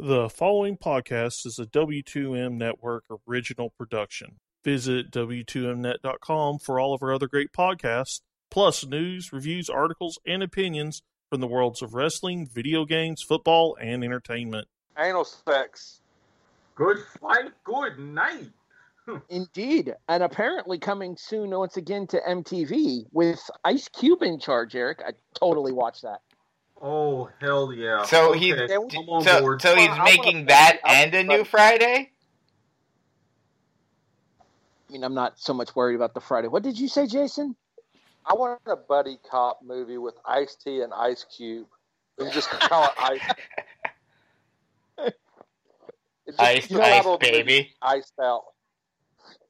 The following podcast is a W2M Network original production. Visit W2Mnet.com for all of our other great podcasts, plus news, reviews, articles, and opinions from the worlds of wrestling, video games, football, and entertainment. Anal sex. Good fight, good night. Indeed. And apparently coming soon once again to MTV with Ice Cube in charge, Eric. I totally watched that. Oh hell yeah! So okay. he's I'm so, board. so he's I making that I wanna and a new Friday. I mean, I'm not so much worried about the Friday. What did you say, Jason? I want a buddy cop movie with Ice T and Ice Cube. And just call it Ice. It just- Ice, you know, ice, how the movie baby. Iced out.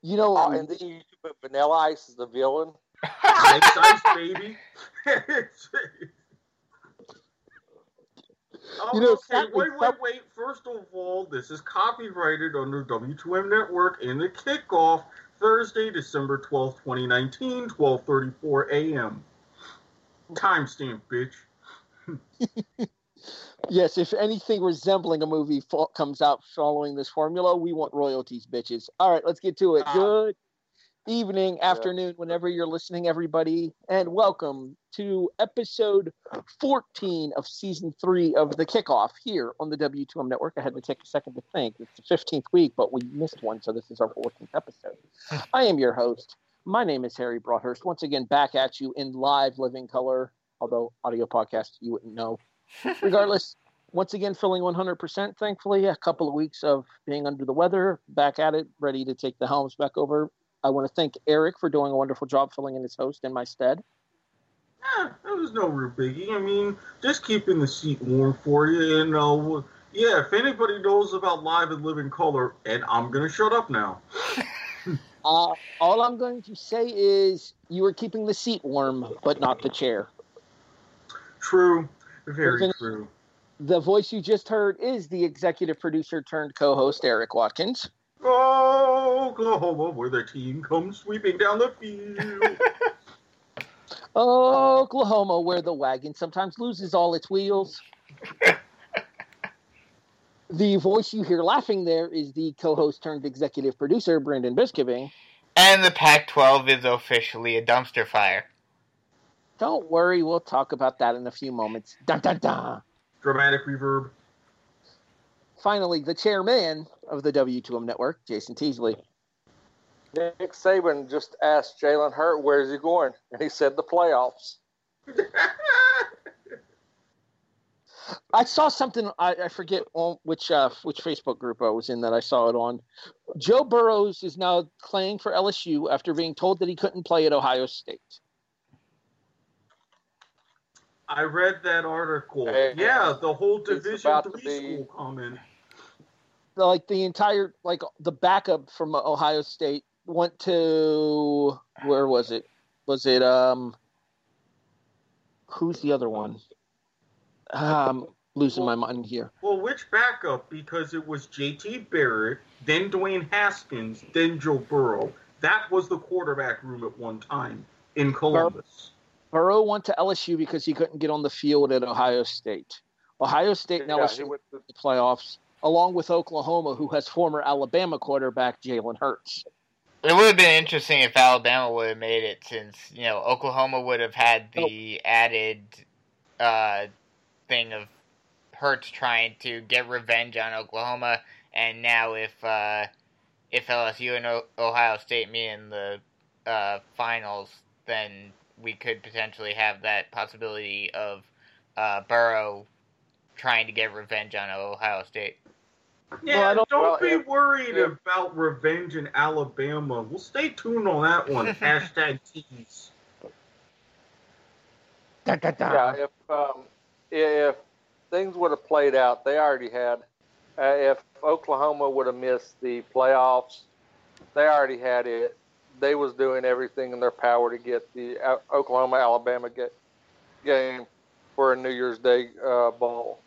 You know, Oh, um, and then you put Vanilla Ice as the villain. ice, ice, baby. Oh, You know, okay, sadly, wait, wait, wait. First of all, this is copyrighted under W2M Network and the kickoff Thursday, December 12th, 2019, 12:34 a.m. Timestamp, bitch. yes, if anything resembling a movie fo- comes out following this formula, we want royalties, bitches. All right, let's get to it. Ah. Good evening, afternoon, whenever you're listening, everybody, and welcome to episode 14 of season three of the kickoff here on the W2M network. I had to take a second to think. It's the 15th week, but we missed one, so this is our 14th episode. I am your host. My name is Harry Broadhurst. Once again, back at you in live living color, although audio podcast you wouldn't know. Regardless, once again, filling 100%. Thankfully, a couple of weeks of being under the weather, back at it, ready to take the helms back over. I want to thank Eric for doing a wonderful job filling in as host in my stead. Yeah, that was no real biggie. I mean, just keeping the seat warm for you. And uh, yeah, if anybody knows about live and living color, and I'm gonna shut up now. Uh, all I'm going to say is you were keeping the seat warm, but not the chair. True, very Living- true. The voice you just heard is the executive producer turned co host, Erik Watkins. Oh, Oklahoma, where the team comes sweeping down the field. Oklahoma, where the wagon sometimes loses all its wheels. the voice you hear laughing there is the co-host turned executive producer, Brandon Biskobing. And the Pac-12 is officially a dumpster fire. Don't worry, we'll talk about that in a few moments. Dun dun dun. Dramatic reverb. Finally, the chairman of the W2M network, Jason Teasley. Nick Saban just asked Jalen Hurt where's he going, and he said the playoffs. I saw something. I, I forget on which uh, which Facebook group I was in that I saw it on. Joe Burrows is now playing for LSU after being told that he couldn't play at Ohio State. I read that article. Hey, yeah, the whole Division about to Three be- school comment. like the entire like the backup from Ohio State went to where was it? Was it um who's the other one? Um losing my mind here. Well, which backup? Because it was J.T. Barrett, then Dwayne Haskins, then Joe Burrow. That was the quarterback room at one time in Columbus. Burrow went to LSU because he couldn't get on the field at Ohio State. Ohio State and Yeah, LSU went to- the playoffs, along with Oklahoma, who has former Alabama quarterback Jalen Hurts. It would have been interesting if Alabama would have made it, since you know Oklahoma would have had the added uh, thing of Hurts trying to get revenge on Oklahoma, and now if uh, if LSU and o- Ohio State meet in the uh, finals, then we could potentially have that possibility of uh, Burrow trying to get revenge on Ohio State. Yeah, Well, don't, don't- well, be worried if- about revenge in Alabama. We'll stay tuned on that one. Hashtag tease. Yeah, if um, if things would have played out, they already had. Uh, if Oklahoma would have missed the playoffs, they already had it. They was doing everything in their power to get the uh, Oklahoma Alabama get, game for a New Year's Day uh, ball.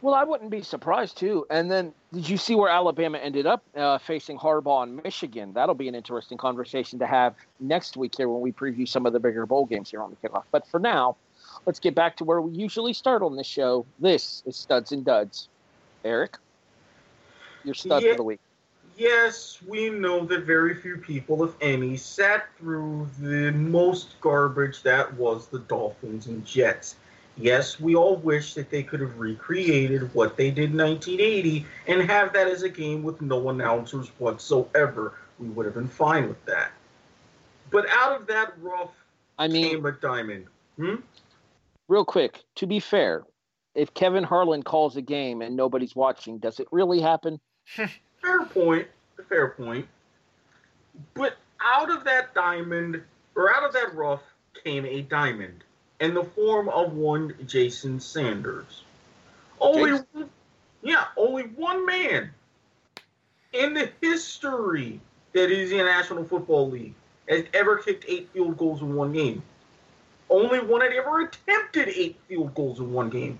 Well, I wouldn't be surprised too. And then, did you see where Alabama ended up uh, facing Harbaugh and Michigan? That'll be an interesting conversation to have next week here when we preview some of the bigger bowl games here on the kickoff. But for now, let's get back to where we usually start on this show. This is Studs and Duds. Eric, your stud Yeah. for the week. Yes, we know that very few people, if any, sat through the most garbage that was the Dolphins and Jets. Yes, we all wish that they could have recreated what they did in 1980 and have that as a game with no announcers whatsoever. We would have been fine with that. But out of that rough I mean, came a diamond. Hmm? real quick, to be fair, if Kevin Harlan calls a game and nobody's watching, does it really happen? Fair point. Fair point. But out of that diamond, or out of that rough, came a diamond in the form of one Jason Sanders. Only, yeah, only one man in the history that is in the National Football League has ever kicked eight field goals in one game. Only one had ever attempted eight field goals in one game.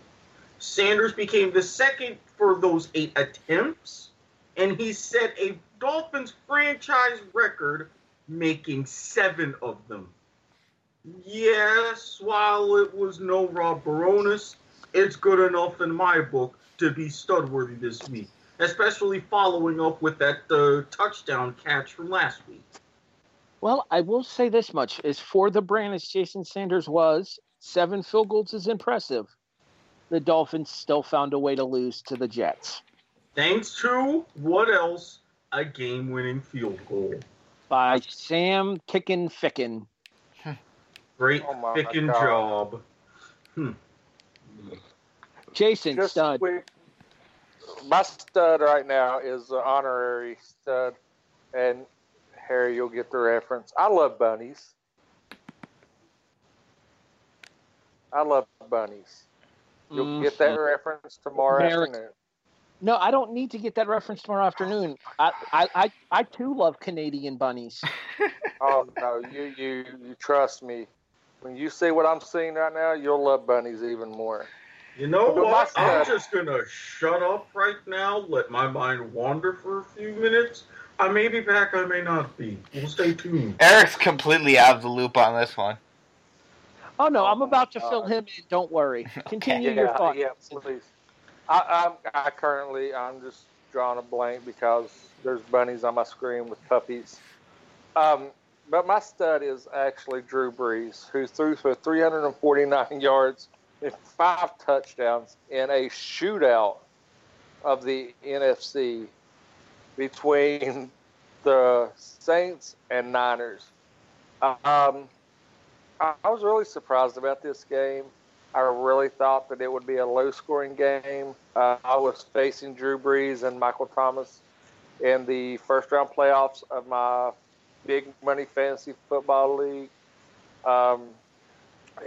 Sanders became the second for those eight attempts and he set a Dolphins franchise record, making seven of them. Yes, while it was no Rob Bironas, it's good enough in my book to be stud worthy this week, especially following up with that uh, touchdown catch from last week. Well, I will say this much: as for the brand as Jason Sanders was, seven field goals is impressive. The Dolphins still found a way to lose to the Jets Thanks to what else? A game winning field goal. by Sam Kickin Ficken. Great Oh my picking God. job. Hmm. Jason Just Stud. quick, my stud right now is an honorary stud, and Harry, you'll get the reference. I love bunnies. I love bunnies. You'll mm. get that reference tomorrow Merrick. afternoon. No, I don't need to get that reference tomorrow afternoon. I, I, I, I too love Canadian bunnies. Oh no, you you you trust me. When you see what I'm seeing right now, you'll love bunnies even more. You know But my what? I'm just gonna shut up right now, let my mind wander for a few minutes. I may be back, I may not be. We'll stay tuned. Eric's completely out of the loop on this one. Oh no, I'm Oh, about to my fill him in. Don't worry. Continue your yeah, thought. yeah, please. I, I'm I currently I'm just drawing a blank because there's bunnies on my screen with puppies. Um, but my stud is actually Drew Brees, who threw for 349 yards and five touchdowns in a shootout of the NFC between the Saints and Niners. Um, I was really surprised about this game. I really thought that it would be a low scoring game. Uh, I was facing Drew Brees and Michael Thomas in the first round playoffs of my big money fantasy football league. Um,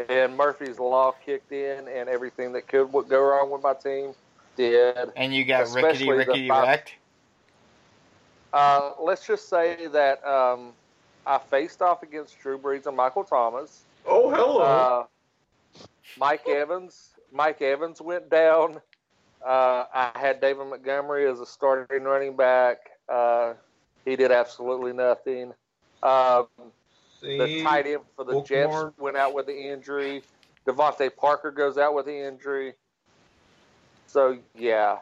and Murphy's Law kicked in, and everything that could go wrong with my team did. And you got rickety Especially the rickety five- wrecked. Uh, let's just say that um, I faced off against Drew Brees and Michael Thomas. Oh, hello. Uh, Mike Evans. Mike Evans went down. Uh, I had David Montgomery as a starting running back. Uh, he did absolutely nothing. Um, the tight end for the bookmark. Jets went out with the injury. DeVante Parker goes out with the injury. So yeah,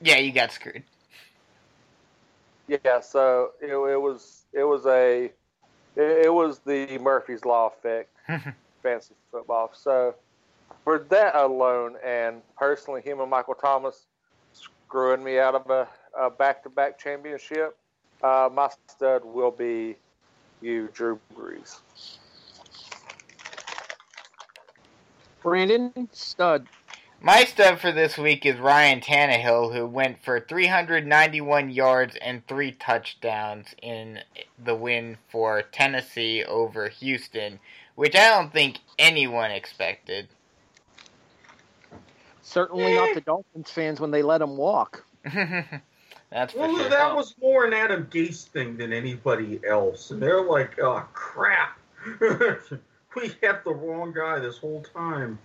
Yeah, you got screwed. yeah. So it, it was it was a it, it was the Murphy's Law effect. fantasy football. So for that alone, and personally, him and Michael Thomas screwing me out of a, a back-to-back championship, uh, my stud will be you, Drew Brees. Brandon Stud. My stud for this week is Ryan Tannehill, who went for 391 yards and three touchdowns in the win for Tennessee over Houston, which I don't think anyone expected. Certainly not eh. the Dolphins fans when they let him walk. That's for Well, sure. that oh. was more an Adam Gase thing than anybody else. And they're like, oh, crap. we had the wrong guy this whole time.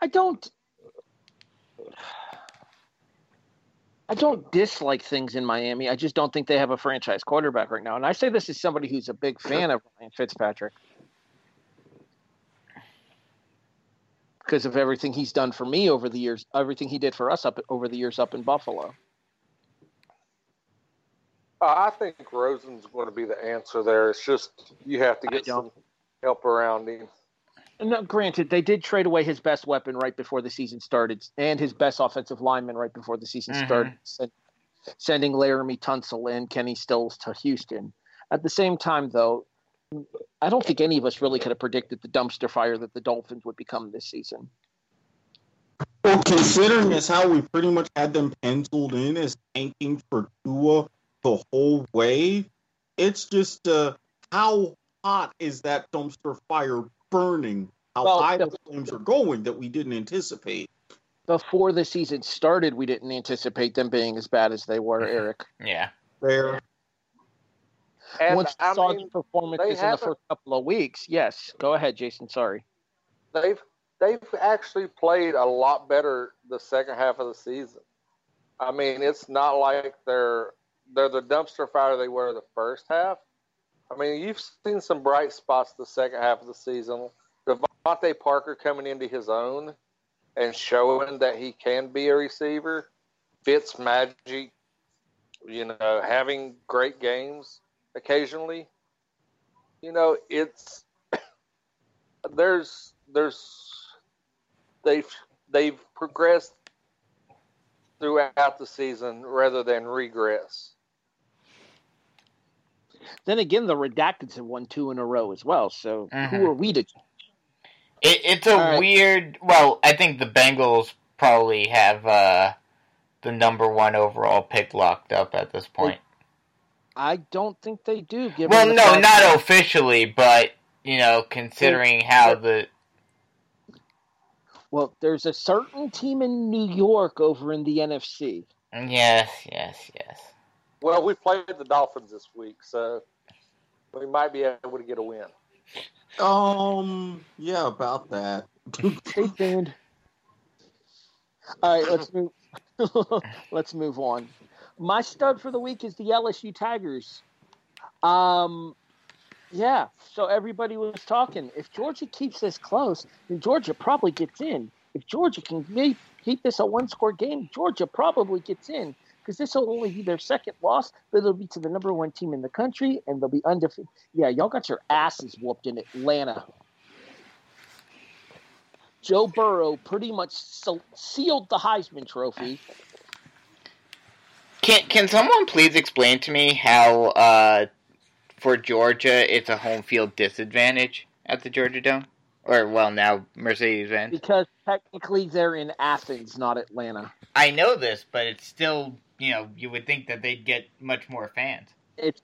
I don't. I don't dislike things in Miami. I just don't think they have a franchise quarterback right now. And I say this as somebody who's a big fan of Ryan Fitzpatrick. Because of everything he's done for me over the years, everything he did for us up over the years up in Buffalo. Uh, I think Rosen's going to be the answer there. It's just you have to get some help around him. No, granted, they did trade away his best weapon right before the season started, and his best offensive lineman right before the season mm-hmm. started, send, sending Laremy Tunsil and Kenny Stills to Houston. At the same time, though, I don't think any of us really could have predicted the dumpster fire that the Dolphins would become this season. Well, considering as how we pretty much had them penciled in as tanking for Tua the whole way, it's just uh, how hot is that dumpster fire burning? How well, high the, the flames are going that we didn't anticipate. Before the season started, we didn't anticipate them being as bad as they were, Eric. Yeah. Fair. And Once you I saw mean, the performances in the first couple of weeks, yes. Go ahead, Jason. Sorry. They've they've actually played a lot better the second half of the season. I mean, it's not like they're they're the dumpster fire they were the first half. I mean, you've seen some bright spots the second half of the season. DeVante Parker coming into his own and showing that he can be a receiver. Fitz Magic, you know, having great games occasionally. You know, it's there's there's they've they've progressed throughout the season rather than regress. Then again, the Redacteds have won two in a row as well. So mm-hmm. who are we to? It, it's a right. weird. Well, I think the Bengals probably have uh, the number one overall pick locked up at this point. I don't think they do. well, no, not officially, but you know, considering how the well, there's a certain team in New York over in the NFC. Yes, yes, yes. Well, we played the Dolphins this week, so we might be able to get a win. Um, yeah, about that. Stay tuned. All right, let's move. let's move on. My stud for the week is the LSU Tigers. Um, yeah. So everybody was talking. If Georgia keeps this close, then Georgia probably gets in. If Georgia can keep this a one-score game, Georgia probably gets in because this will only be their second loss, but it'll be to the number one team in the country, and they'll be undefeated. Yeah, y'all got your asses whooped in Atlanta. Joe Burrow pretty much sealed the Heisman Trophy can Can someone please explain to me how uh, for Georgia it's a home field disadvantage at the Georgia Dome, or well now Mercedes Benz? Because technically they're in Athens, not Atlanta. I know this, but it's still you know you would think that they'd get much more fans. It's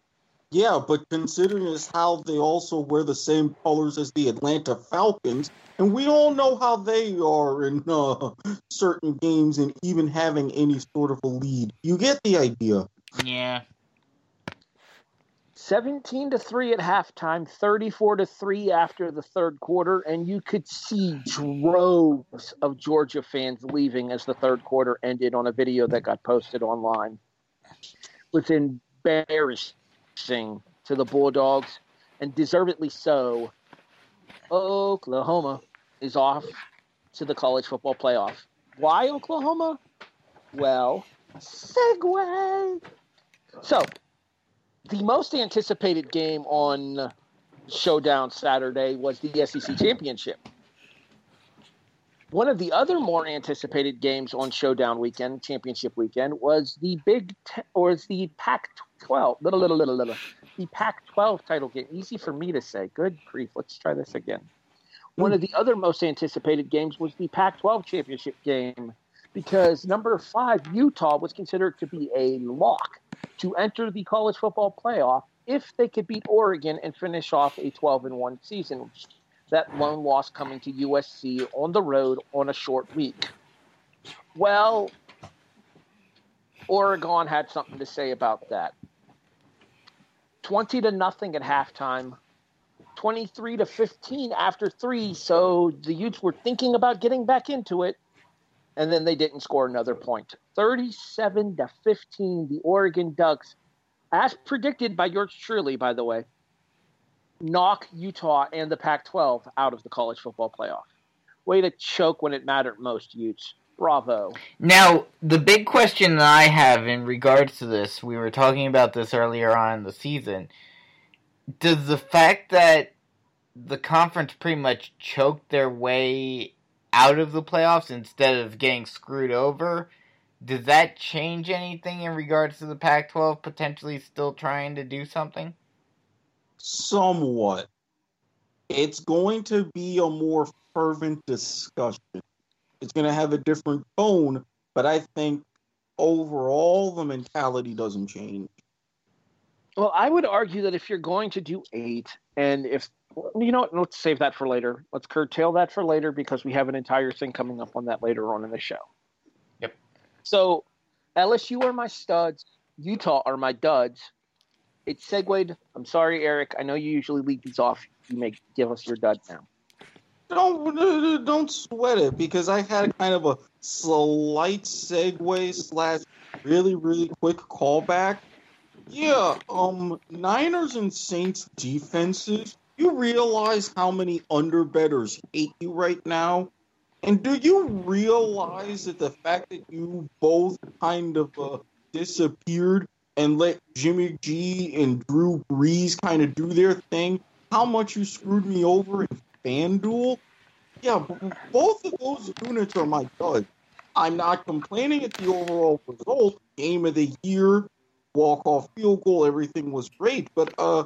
yeah, but considering as how they also wear the same colors as the Atlanta Falcons, and we all know how they are in uh, certain games and even having any sort of a lead. You get the idea. Yeah. 17 to 3 at halftime, 34 to 3 after the third quarter, and you could see droves of Georgia fans leaving as the third quarter ended on a video that got posted online. It was embarrassing to the Bulldogs, and deservedly so. Oklahoma is off to the college football playoff. Why Oklahoma? Well, segue. So, the most anticipated game on Showdown Saturday was the SEC Championship. One of the other more anticipated games on Showdown weekend, Championship weekend, was the Big Ten, or is the Pac-12, little, little, little, little, the Pac-12 title game. Easy for me to say. Good grief. Let's try this again. One of the other most anticipated games was the Pac-12 championship game because number five Utah was considered to be a lock to enter the college football playoff if they could beat Oregon and finish off a 12 and one season that lone loss coming to USC on the road on a short week. Well, Oregon had something to say about that. 20 to nothing at halftime, 23 to 15 after three. So the Utes were thinking about getting back into it, and then they didn't score another point. 37 to 15, the Oregon Ducks, as predicted by yours truly, by the way, knock Utah and the Pac 12 out of the college football playoff. Way to choke when it mattered most, Utes. Bravo. Now, the big question that I have in regards to this, we were talking about this earlier on in the season. Does the fact that the conference pretty much choked their way out of the playoffs instead of getting screwed over, does that change anything in regards to the Pac 12 potentially still trying to do something? Somewhat. It's going to be a more fervent discussion. It's going to have a different tone, but I think overall the mentality doesn't change. Well, I would argue that if you're going to do eight, and if you know what, let's save that for later. Let's curtail that for later because we have an entire thing coming up on that later on in the show. Yep. So LSU are my studs, Utah are my duds. It segued. I'm sorry, Eric. I know you usually leave these off. You may give us your dud now. Don't don't sweat it because I had kind of a slight segue slash really really quick callback. Yeah, um, Niners and Saints defenses. You realize how many underbetters hate you right now, and do you realize that the fact that you both kind of uh, disappeared and let Jimmy G and Drew Brees kind of do their thing, how much you screwed me over in FanDuel? Yeah, both of those units are my duds. I'm not complaining at the overall result. Game of the year, walk off field goal, everything was great. But uh,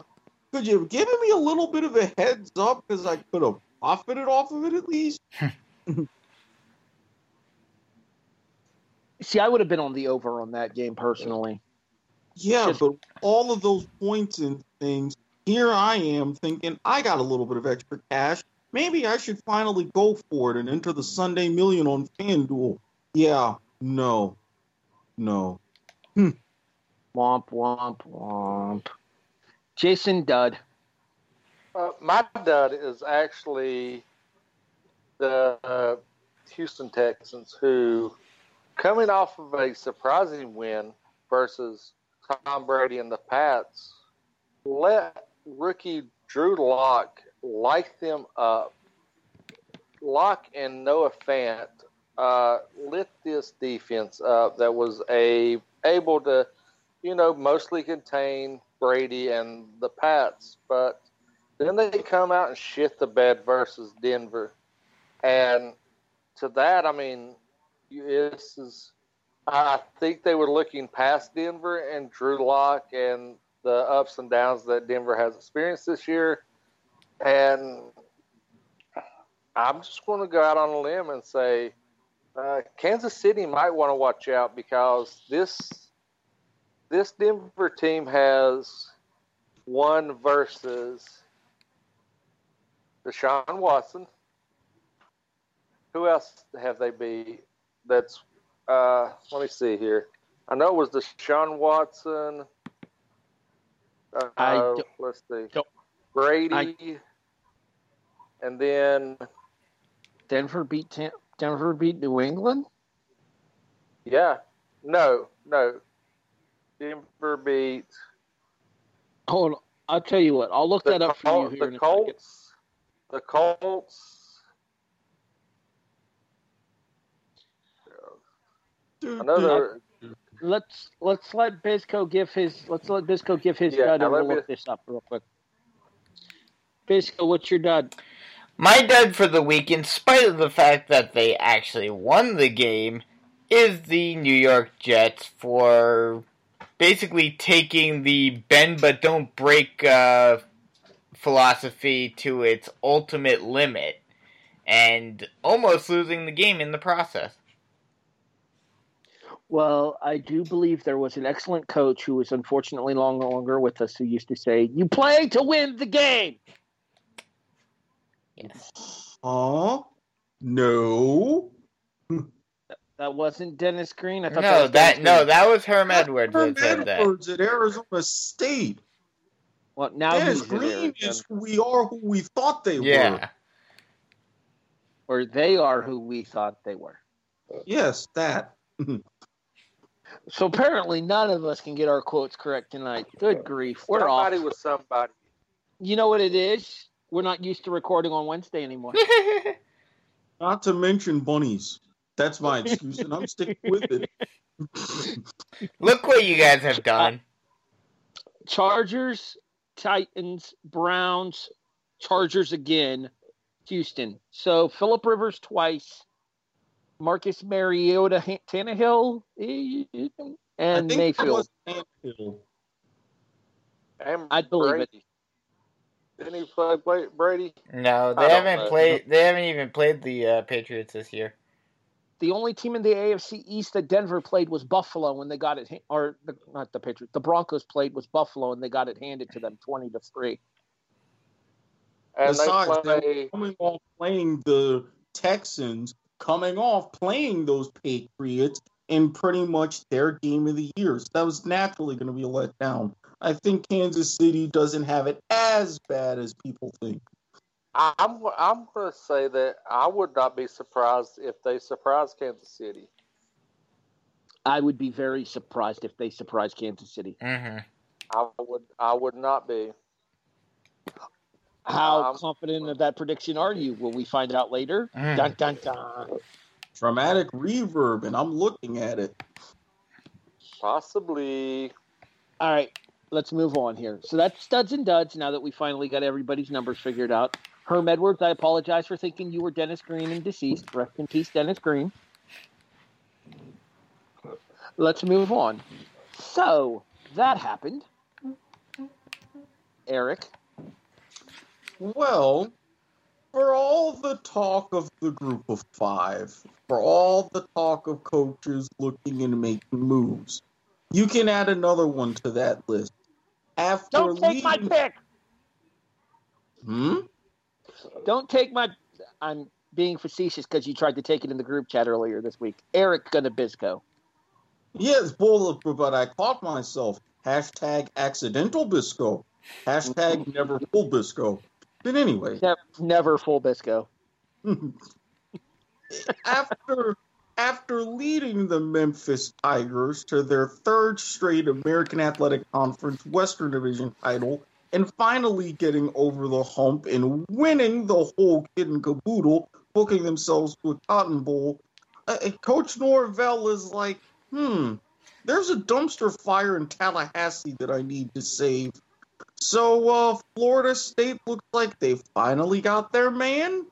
could you have given me a little bit of a heads up because I could have profited off of it at least? See, I would have been on the over on that game personally. Yeah, Just, but all of those points and things, here I am thinking I got a little bit of extra cash. Maybe I should finally go for it and enter the Sunday Million on FanDuel. Yeah, no, no. Hmm. Womp womp womp. Jason Dud. Uh, my dud is actually the uh, Houston Texans, who, coming off of a surprising win versus Tom Brady and the Pats, let rookie Drew Lock light them up. Lock and Noah Fant uh, lit this defense up that was a able to, you know, mostly contain Brady and the Pats, but then they come out and shit the bed versus Denver, and to that, I mean, this is. I think they were looking past Denver and Drew Lock and the ups and downs that Denver has experienced this year, and I'm just going to go out on a limb and say uh, Kansas City might want to watch out because this this Denver team has won versus Deshaun Watson. Who else have they beat? That's uh, let me see here. I know it was Deshaun Watson. Uh, let's see. Brady, I, and then Denver beat Denver beat New England. Yeah, no, no. Denver beat. Hold on, I'll tell you what. I'll look that up for you here. The Colts. The Colts. Another. Let's let's let Bisco give his let's let Bisco give his yeah, dud and we'll look this up real quick. Bisco, what's your dud? My dud for the week, in spite of the fact that they actually won the game, is the New York Jets for basically taking the bend but don't break uh, philosophy to its ultimate limit and almost losing the game in the process. Well, I do believe there was an excellent coach who was unfortunately long longer with us who used to say, "You play to win the game." Yes. Oh no. Hmm. That wasn't Dennis Green. I thought no, that, that no, that was Herm Edwards. Herm Edwards at Arizona State. Well, now Dennis Green is who we are, who we thought they yeah. were, or they are who we thought they were. Yes, that. Hmm. So apparently, none of us can get our quotes correct tonight. Good grief, we're somebody off. was somebody. You know what it is? We're not used to recording on Wednesday anymore. Not to mention bunnies. That's my excuse, and I'm sticking with it. Look what you guys have done. Chargers, Titans, Browns, Chargers again, Houston. So Philip Rivers twice, Marcus Mariota, Han- Tannehill, eh, and I think Mayfield. Was Tannehill. And I'd believe it. Brady. Didn't he play Bla- Brady? No, they haven't know. played. They haven't even played the uh, Patriots this year. The only team in the AFC East that Denver played was Buffalo when they got it, or the, not the Patriots. The Broncos played was Buffalo, and they got it handed to them, twenty to three. And Besides, they they play. coming off playing the Texans, coming off playing those Patriots in pretty much their game of the year. So that was naturally going to be a letdown. I think Kansas City doesn't have it as bad as people think. I- I'm I'm going to say that I would not be surprised if they surprise Kansas City. I would be very surprised if they surprised Kansas City. hmm I would I would not be. How Um, confident of that prediction are you? Will we find out later? Mm. Dun dun dun. Dramatic reverb, and I'm looking at it. Possibly. All right, let's move on here. So that's studs and duds. Now that we finally got everybody's numbers figured out. Herm Edwards, I apologize for thinking you were Dennis Green and deceased. Rest in peace, Dennis Green. Let's move on. So that happened. Eric, Well, for all the talk of the group of five, for all the talk of coaches looking and making moves, you can add another one to that list. After don't take my leading- pick. Hmm? Don't take my. I'm being facetious because you tried to take it in the group chat earlier this week. Eric Gunabisco. Yes, bull, but I caught myself. Hashtag accidental bisco. Hashtag never full bisco. But anyway, Never, never full Bisco. after after leading the Memphis Tigers to their third straight American Athletic Conference Western Division title and finally getting over the hump and winning the whole kid and caboodle, booking themselves to a Cotton Bowl, uh, Coach Norvell is like, hmm, there's a dumpster fire in Tallahassee that I need to save. So, uh, Florida State looks like they finally got their man.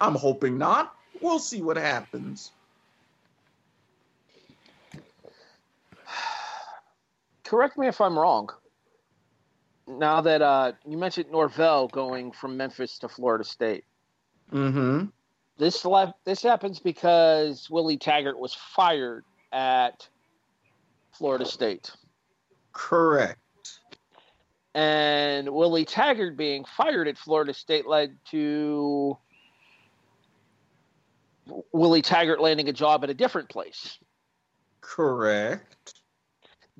I'm hoping not. We'll see what happens. Correct me if I'm wrong. Now that uh, you mentioned Norvell going from Memphis to Florida State, Mm-hmm. this left, this happens because Willie Taggart was fired at Florida State, Correct. And Willie Taggart being fired at Florida State led to Willie Taggart landing a job at a different place. Correct.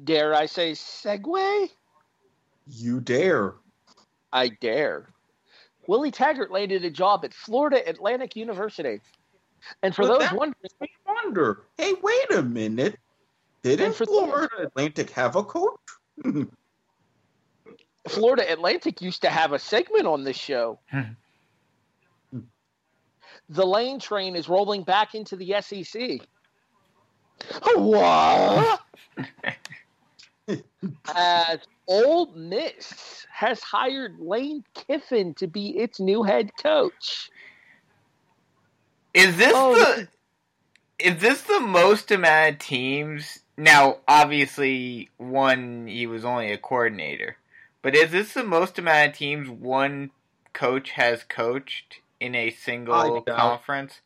Dare I say segue? You dare. I dare. Willie Taggart landed a job at Florida Atlantic University. And for But those wondering, wonder. Hey, wait a minute. Didn't Florida Atlantic have a coach? Florida Atlantic used to have a segment on this show. Hmm. the lane train is rolling back into the SEC. What? As Ole Miss has hired Lane Kiffin to be its new head coach. Is this Oh, the is this the most amount of teams? Now, obviously, one he was only a coordinator, but is this the most amount of teams one coach has coached in a single doubt. conference?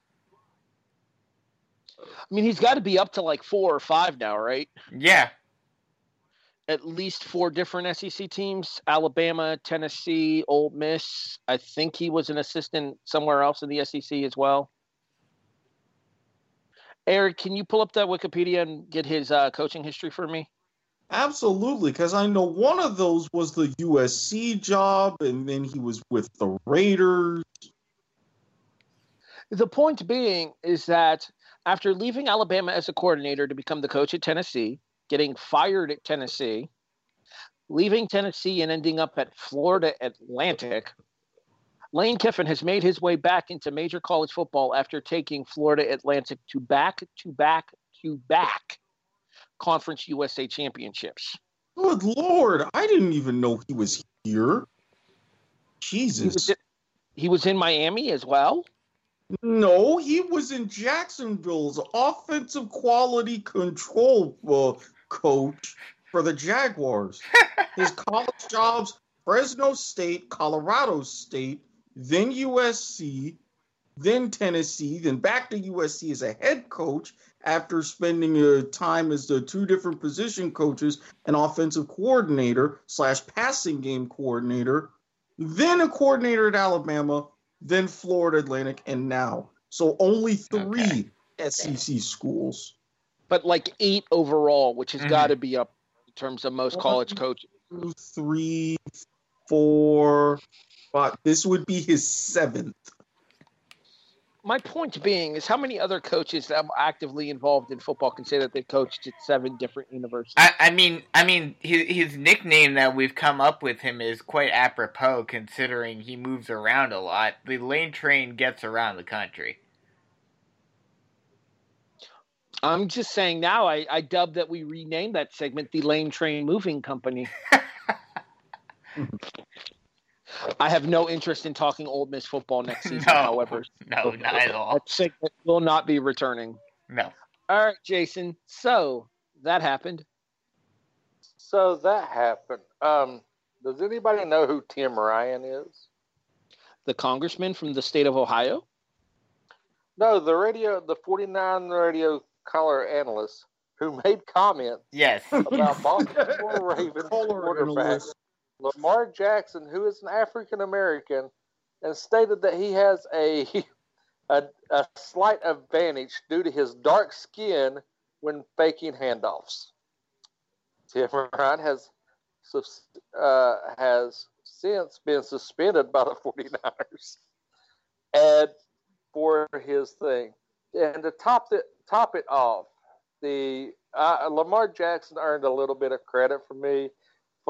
I mean, he's got to be up to like four or five now, right? Yeah, at least four different SEC teams Alabama, Tennessee, Ole Miss. I think he was an assistant somewhere else in the SEC as well. Eric, can you pull up that Wikipedia and get his uh, coaching history for me? Absolutely, because I know one of those was the USC job, and then he was with the Raiders. The point being is that after leaving Alabama as a coordinator to become the coach at Tennessee, getting fired at Tennessee, leaving Tennessee and ending up at Florida Atlantic, Lane Kiffin has made his way back into major college football after taking Florida Atlantic to back to back to back Conference USA championships. Good lord, I didn't even know he was here. Jesus. He was, in, he was in Miami as well. No, he was in Jacksonville's offensive quality control uh, coach for the Jaguars. His college jobs Fresno State, Colorado State, then USC, then Tennessee, then back to USC as a head coach after spending a time as the two different position coaches an offensive coordinator slash passing game coordinator, then a coordinator at Alabama, then Florida Atlantic, and now. So only three okay. SEC schools. But like eight overall, which has mm-hmm. got to be up in terms of most college coaches. Two, three, four, five. This would be his seventh my point being is how many other coaches that are actively involved in football can say that they've coached at seven different universities? I, I mean, I mean, his, his nickname that we've come up with him is quite apropos considering he moves around a lot. The lane train gets around the country. I'm just saying now. I, I dubbed that we rename that segment the Lane Train Moving Company. I have no interest in talking Ole Miss football next season. no, however, no, not at all. That segment will not be returning. No. All right, Jason. So that happened. So that happened. Um, does anybody know who Tim Ryan is? The congressman from the state of Ohio. No, the radio, the 49 radio color analyst who made comments. Yes. About Baltimore Ravens quarterback Lamar Jackson, who is an African American, and stated that he has a, a, a slight advantage due to his dark skin when faking handoffs. Tim Ryan has uh, has since been suspended by the 49ers and for his thing. And to top it top it off, the uh, Lamar Jackson earned a little bit of credit for me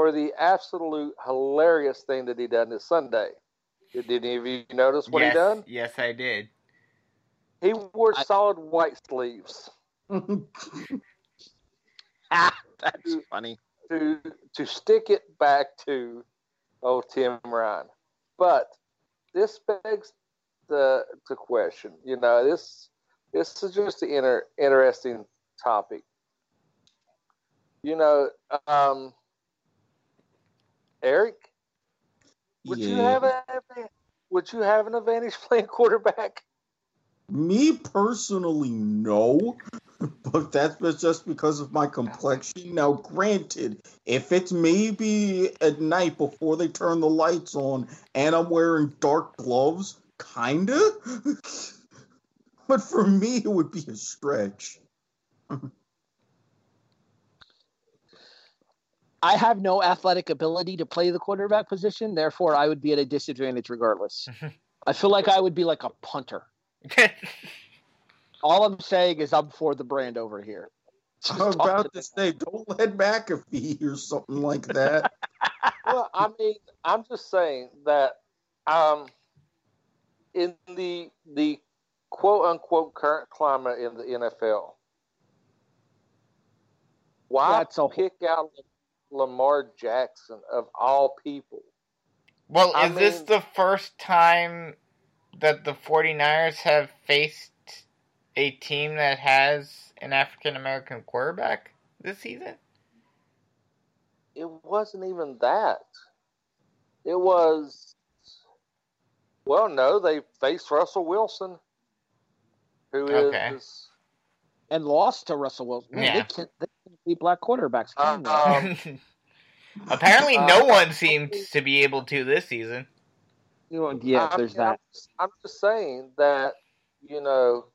for the absolute hilarious thing that he done this Sunday. Did any of you notice what yes, he done? Yes, I did. He wore I... solid white sleeves. ah, that's to, funny. To to stick it back to oh Tim Ryan. But this begs the the question. You know, this this is just an inter, interesting topic. You know, um, Eric, would yeah. you have a would you have an advantage playing quarterback? Me personally, no. But that's just because of my complexion. Now, granted, if it's maybe at night before they turn the lights on and I'm wearing dark gloves, kinda. but for me, it would be a stretch. I have no athletic ability to play the quarterback position, therefore I would be at a disadvantage regardless. I feel like I would be like a punter. All I'm saying is I'm for the brand over here. I'm about to say, don't let McAfee or something like that. well, I mean, I'm just saying that um, in the the quote unquote current climate in the NFL, why That's a pick out Lamar Jackson of all people. Well, I is mean, this the first time that the 49ers have faced a team that has an African American quarterback this season? It wasn't even that. It was well, no, they faced Russell Wilson, who okay. is and lost to Russell Wilson. Man, yeah. they, can't, they can't be black quarterbacks. Can uh, um, Apparently, uh, no one seems to be able to this season. Yeah, I there's that. I'm just saying that you know,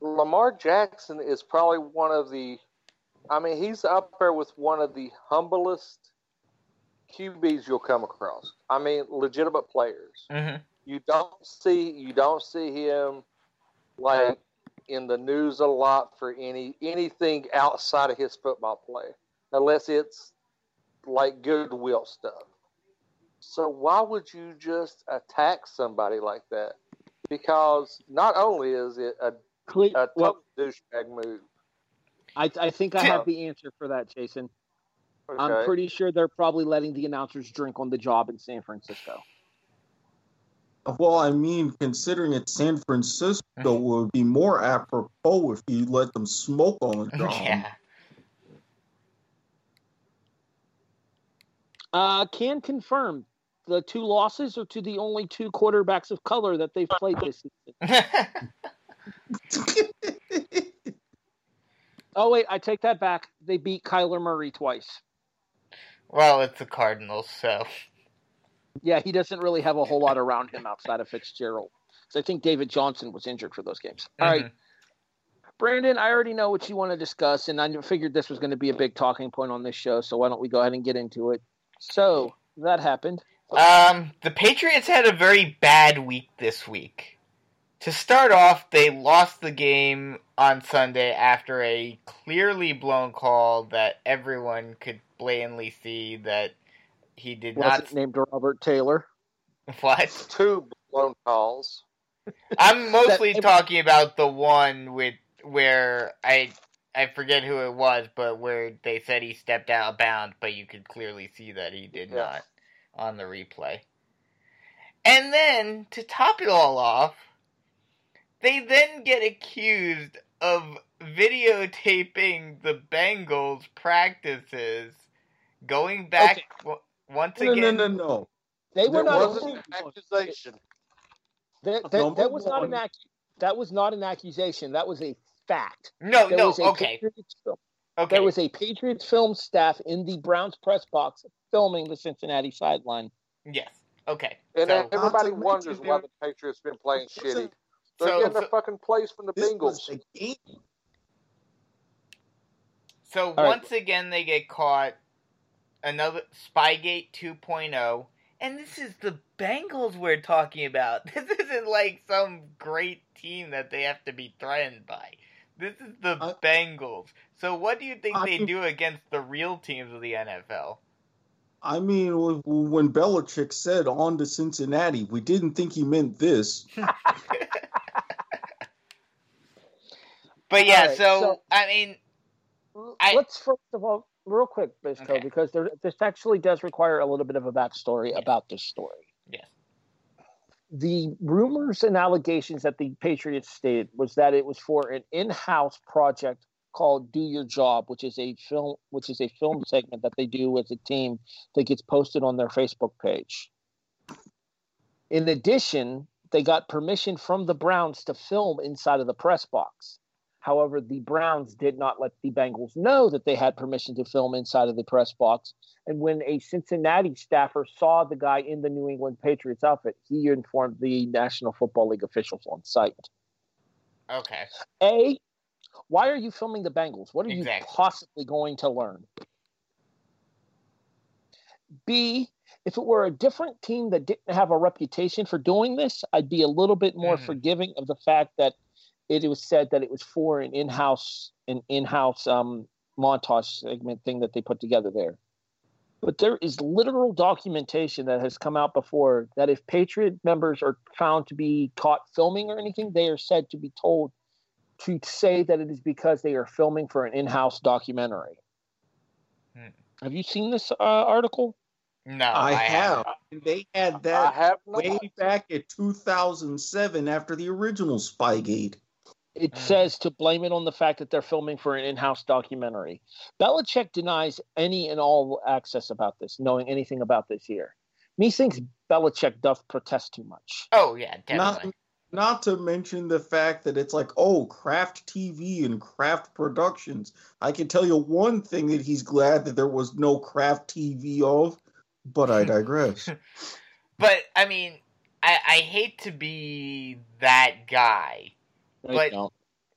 Lamar Jackson is probably one of the. I mean, he's up there with one of the humblest QBs you'll come across. I mean, legitimate players. Mm-hmm. You don't see you don't see him like in the news a lot for any anything outside of his football play, unless it's like goodwill stuff. So why would you just attack somebody like that? Because not only is it a, Cle- a well, douchebag move, I, I think I have the answer for that, Jason. okay, I'm pretty sure they're probably letting the announcers drink on the job in San Francisco. Well, I mean, considering it's San Francisco, it would be more apropos if you let them smoke on the job. yeah. Uh, can confirm the two losses are to the only two quarterbacks of color that they've played this season. Oh wait, I take that back. They beat Kyler Murray twice. well, it's the Cardinals, so Yeah, he doesn't really have a whole lot around him outside of Fitzgerald. So I think David Johnson was injured for those games. All right, Mhm. Brandon, I already know what you want to discuss, and I figured this was going to be a big talking point on this show. So why don't we go ahead and get into it? So that happened. Um, the Patriots had a very bad week this week. To start off, they lost the game on Sunday after a clearly blown call that everyone could blatantly see that he did Wasn't not. named Robert Taylor. What? two blown calls. I'm mostly That- talking about the one with where I I forget who it was, but where they said he stepped out of bounds, but you could clearly see that he did Yeah. not on the replay. And then to top it all off, they then get accused of videotaping the Bengals practices, going back Okay. W- once No, no, again. no, no. They were There not. wasn't an accusation. That, that, that was not an one. ac- That was not an accusation. That was a fact. No, There no, was a okay, Patriots okay. There was a Patriots film staff in the Browns press box filming the Cincinnati sideline. yes, okay. And so, everybody wonders why the Patriots been playing This wasn't- shitty. They're So- getting their so- fucking plays from the This Bengals. was a game. So right. once again, they get caught. Another Spygate 2.0, and this is the Bengals we're talking about. This isn't like some great team that they have to be threatened by. This is the I- Bengals. So what do you think I- they do against the real teams of the NFL? I mean, when Belichick said on to Cincinnati, we didn't think he meant this. But yeah, Alright, so, so- I mean, I- Let's first of all, real quick, Bisco, Okay. because there, this actually does require a little bit of a backstory Yes. about this story. Yes. The rumors and allegations that the Patriots stated was that it was for an in-house project called "Do Your Job," which is a film, which is a film segment that they do as a team that gets posted on their Facebook page. In addition, they got permission from the Browns to film inside of the press box. However, the Browns did not let the Bengals know that they had permission to film inside of the press box. And when a Cincinnati staffer saw the guy in the New England Patriots outfit, he informed the National Football League officials on site. okay. A, why are you filming the Bengals? What are you possibly going to learn? B, if it were a different team that didn't have a reputation for doing this, I'd be a little bit more Mhm. forgiving of the fact that it was said that it was for an in-house an in-house um, montage segment thing that they put together there. But there is literal documentation that has come out before that if Patriot members are found to be caught filming or anything, they are said to be told to say that it is because they are filming for an in-house documentary. Hmm. Have you seen this uh, article? No, I, I, have. haven't. And they had that have way back at 2007 after the original Spygate. It Mm. says to blame it on the fact that they're filming for an in-house documentary. Belichick denies any and all access about this, knowing anything about this here. Me thinks Belichick doth protest too much. Oh yeah, Not, definitely. not to mention the fact that it's like, oh, Kraft TV and Kraft Productions. I can tell you one thing that he's glad that there was no Kraft TV of, but I digress. But I mean, I, I hate to be that guy. I But- don't.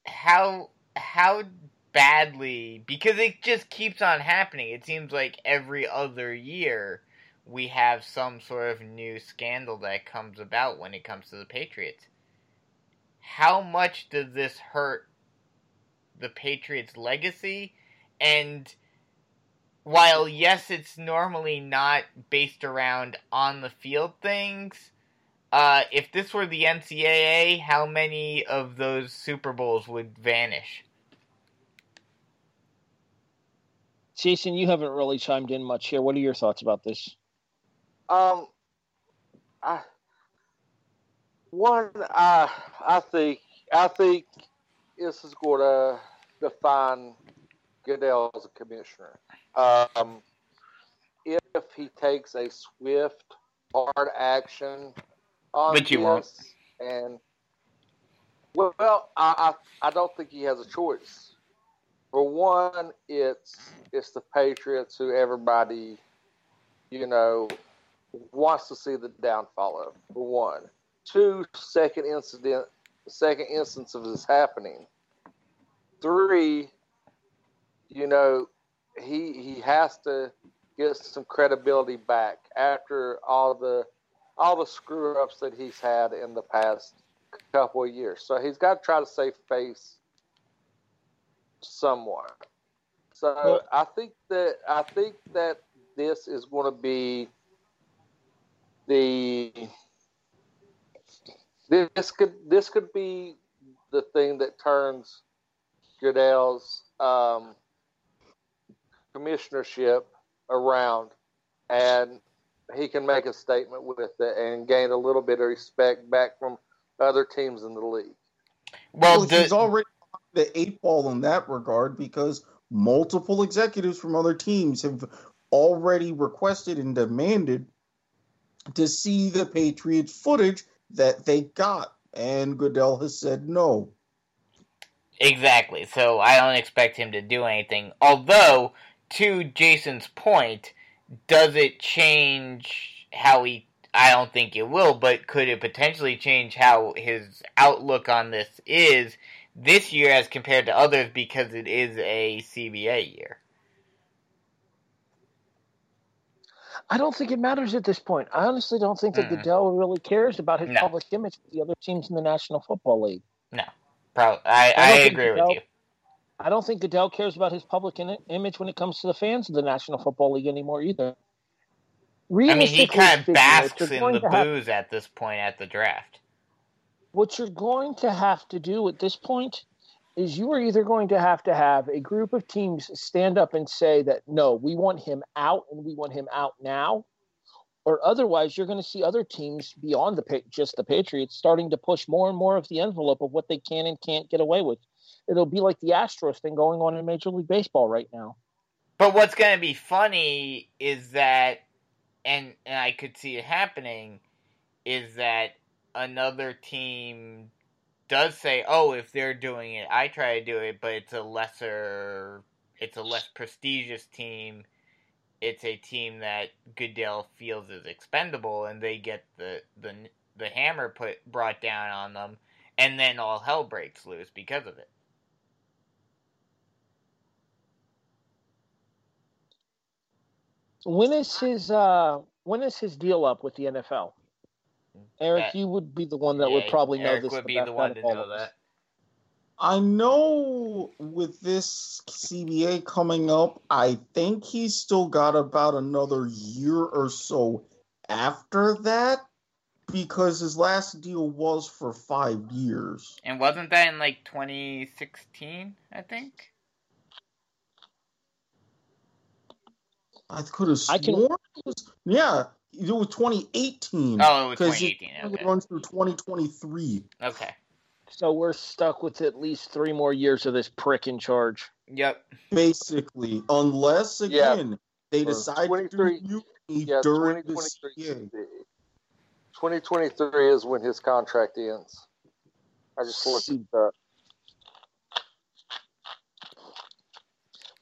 How how badly because it just keeps on happening. It seems like every other year we have some sort of new scandal that comes about when it comes to the Patriots. How much does this hurt the Patriots' legacy? And while yes, it's normally not based around on the field things. Uh, if this were the NCAA, how many of those Super Bowls would vanish? Jason, you haven't really chimed in much here. What are your thoughts about this? Um, I one I I think I think this is going to define Goodell as a commissioner. Um, if he takes a swift, hard action on But you won't. and well, well I, I I don't think he has a choice. For one, it's it's the Patriots who everybody, you know, wants to see the downfall of. For one, two, second incident, second instance of this happening. Three, you know, he he has to get some credibility back after all the all the screw ups that he's had in the past couple of years. So he's got to try to save face somewhat. So Well- I think that I think that this is going to be the this could this could be the thing that turns Goodell's um, commissionership around, and he can make a statement with it and gain a little bit of respect back from other teams in the league. Well, Well, the, he's already the eight ball in that regard because multiple executives from other teams have already requested and demanded to see the Patriots footage that they got, and Goodell has said no. Exactly. So I don't expect him to do anything. Although, to Jason's point, does it change how he? I don't think it will, but could it potentially change how his outlook on this is this year as compared to others because it is a CBA year? I don't think it matters at this point. I honestly don't think that Mm-mm. Goodell really cares about his No. public image with the other teams in the National Football League. Pro- I, I I agree with you. I don't think Goodell cares about his public in- image when it comes to the fans of the National Football League anymore either. I mean, he kind of basks in the to have- at this point at the draft. what you're going to have to do at this point is you are either going to have to have a group of teams stand up and say that no, we want him out and we want him out now, or otherwise you're going to see other teams beyond the just the Patriots starting to push more and more of the envelope of what they can and can't get away with. It'll be like the Astros thing going on in Major League Baseball right now. But what's going to be funny is that, and, and I could see it happening, is that another team does say, "Oh, if they're doing it, I try to do it," but it's a lesser, it's a less prestigious team. It's a team that Goodell feels is expendable, and they get the the the hammer put brought down on them, and then all hell breaks loose because of it. When is his uh when is his deal up with the NFL? Eric, That- you would be the one that would Yeah, probably know Eric this. would the be the one to know that. I know with this CBA coming up, I think he's still got about another year or so after that because his last deal was for five years. And wasn't that in like 2016? I think. I could have I can- sworn it was, yeah, it was 2018. Oh, it was because 2018. it Okay. runs through 2023. Okay. So we're stuck with at least three more years of this prick in charge. Yep. Basically, unless again they they For decide to do Yeah, during the 2023. 2023 is when his contract ends. I just looked it up.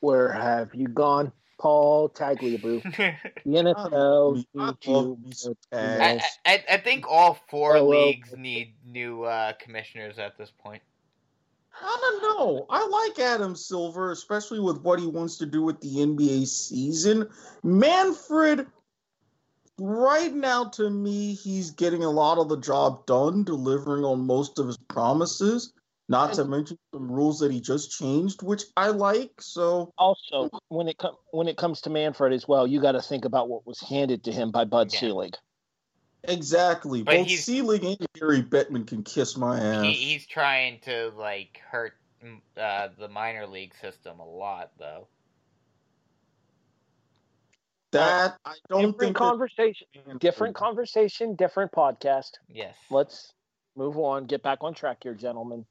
Where have you gone, Paul Tagliabue? The NFL I needs love you. me some I, I I think all four well. leagues need new uh, commissioners at this point. I don't know. I like Adam Silver, especially with what he wants to do with the NBA season. Manfred, right now, to me, he's getting a lot of the job done, delivering on most of his promises. Not to mention some rules that he just changed, which I like. So Also, when it com- when it comes to Manfred as well, you got to think about what was handed to him by Bud Yeah. Selig. exactly, But both he's- Selig and Gary Bettman can kiss my ass. He, he's trying to like hurt mm, uh, the minor league system a lot, though. that I don't different think. that- conversation, different conversation, different podcast. Yes. Let's move on. Get back on track here, gentlemen.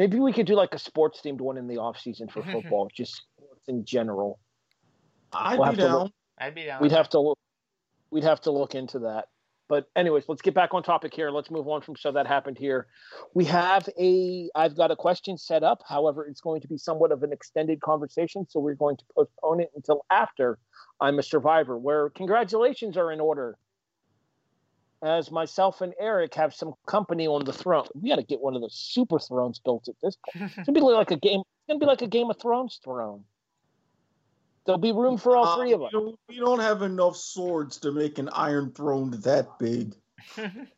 Maybe we could do like a sports themed one in the off season for mm-hmm. football, just sports in general. I'd We'll be have look- down. I'd be down. We'd have to look. We'd have to look into that. But anyways, let's get back on topic here. Let's move on from so that happened here. We have a. I've got a question set up. However, it's going to be somewhat of an extended conversation, so we're going to postpone it until after I'm a survivor. Where congratulations are in order. As myself and Eric have some company on the throne. We got to get one of the super thrones built at this point. It's gonna be like a game. It's gonna be like a Game of Thrones throne. There'll be room for all Uh, three of us. don't- We don't have enough swords to make an Iron Throne that big.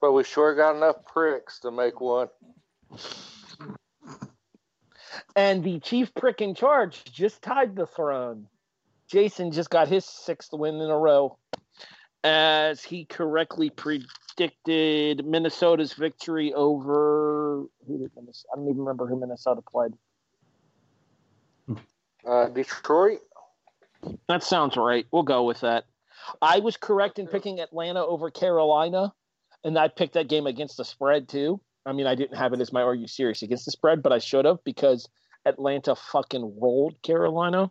But we sure got enough pricks to make one. And the chief prick in charge just tied the throne. Jason just got his sixth win in a row as he correctly predicted Minnesota's victory over who did Minnesota? I don't even remember who Minnesota played. Uh, Detroit. That sounds right. We'll go with that. I was correct in picking Atlanta over Carolina, and I picked that game against the spread too. I mean, I didn't have it as my "Are you serious?" against the spread, but I should have because Atlanta fucking rolled Carolina.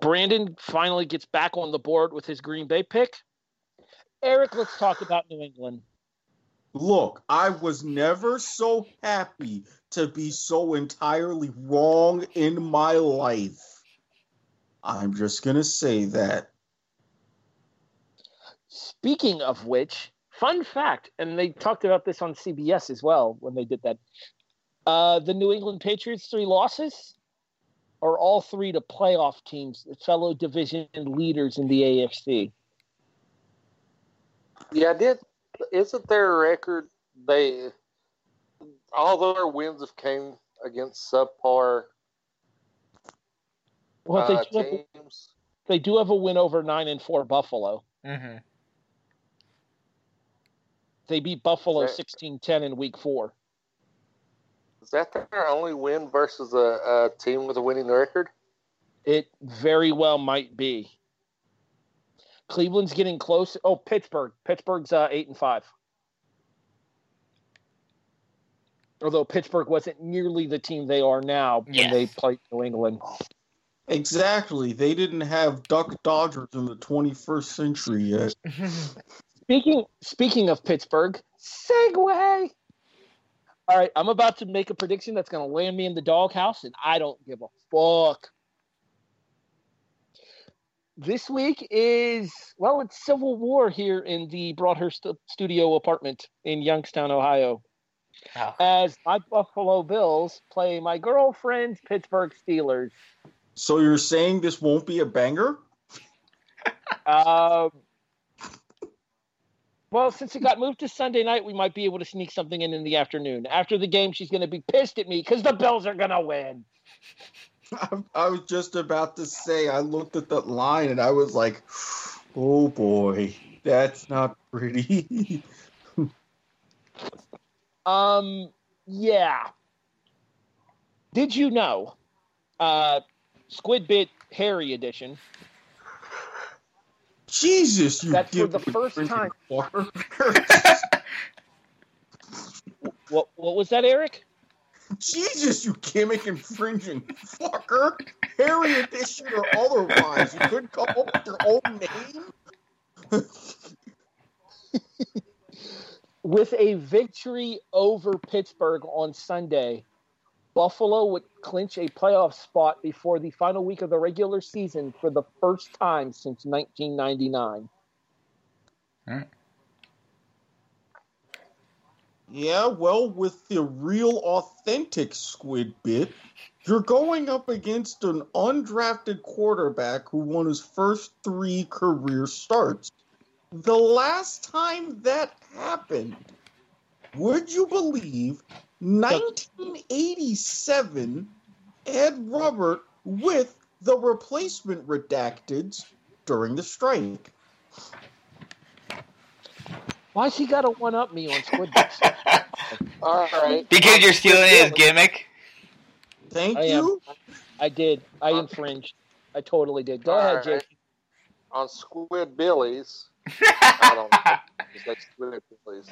Brandon finally gets back on the board with his Green Bay pick. Eric, let's talk about New England. Look, I was never so happy to be so entirely wrong in my life. I'm just gonna say that. Speaking of which, fun fact, and they talked about this on CBS as well when they did that. Uh, the New England Patriots' three losses are all three to playoff teams, fellow division leaders in the AFC. Yeah, I did. Isn't their record? They all their wins have came against subpar Well, they, uh, do have, they do have a win over nine and four Buffalo. hmm They beat Buffalo That- 16-10 in Week Four. Is that their only win versus a, a team with a winning record? It very well might be. Cleveland's getting close. Oh, Pittsburgh. Pittsburgh's uh, eight and five. Although Pittsburgh wasn't nearly the team they are now when they played New England. Exactly. They didn't have Duck Dodgers in the 21st century yet. Speaking speaking of Pittsburgh, segue. All right, I'm about to make a prediction that's going to land me in the doghouse, and I don't give a fuck. This week is well, it's civil war here in the Broadhurst studio apartment in Youngstown, Ohio, Oh. as my Buffalo Bills play my girlfriend's Pittsburgh Steelers. So you're saying this won't be a banger? Um, well, since it got moved to Sunday night, we might be able to sneak something in in the afternoon. After the game, she's going to be pissed at me because the Bills are going to win. I, I was just about to say, I looked at that line and I was like, oh boy, that's not pretty. Um, yeah. Did you know, uh, Squid Bit Harry edition? Jesus, you That's for the me first freaking time. fucker. What what was that, Eric? Jesus, you gimmick infringing fucker. Harry edition or otherwise. You couldn't come up with your own name? With a victory over Pittsburgh on Sunday, Buffalo would clinch a playoff spot before the final week of the regular season for the first time since 1999. Yeah, well, with the real authentic squid bit, you're going up against an undrafted quarterback who won his first three career starts. the last time that happened, would you believe 1987 Ed Robert with the replacement redacted during the strike? Why's he got to one up me on Squid Bits? All right. because you're stealing his gimmick. Thank I am. you. I did. I infringed. I totally did. Go All ahead, right. Jason. On Squid Billies. I don't know. It's like Squid Billies.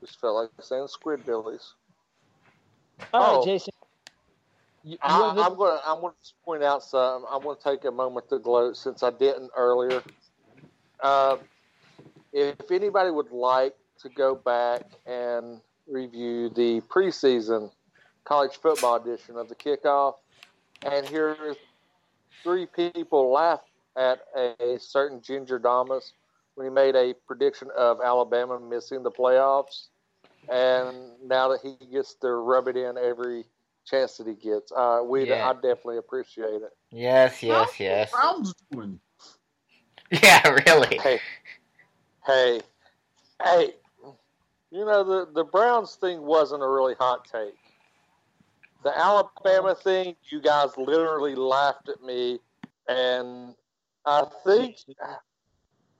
Just felt like saying Squid Billies. All right, Oh. Jason. You, you I, have a- I'm going to I'm going to point out something. I'm going to take a moment to gloat since I didn't earlier. Uh, if anybody would like to go back and review the preseason college football edition of the kickoff and hear three people laugh at a certain Ginger Damas when he made a prediction of Alabama missing the playoffs, and now that he gets to rub it in every chance that he gets, uh, we Yeah. I definitely appreciate it. yes, yes, How's yes. Browns doing? Yeah, really. Hey, hey, hey! You know the the Browns thing wasn't a really hot take. The Alabama thing, you guys literally laughed at me, and I think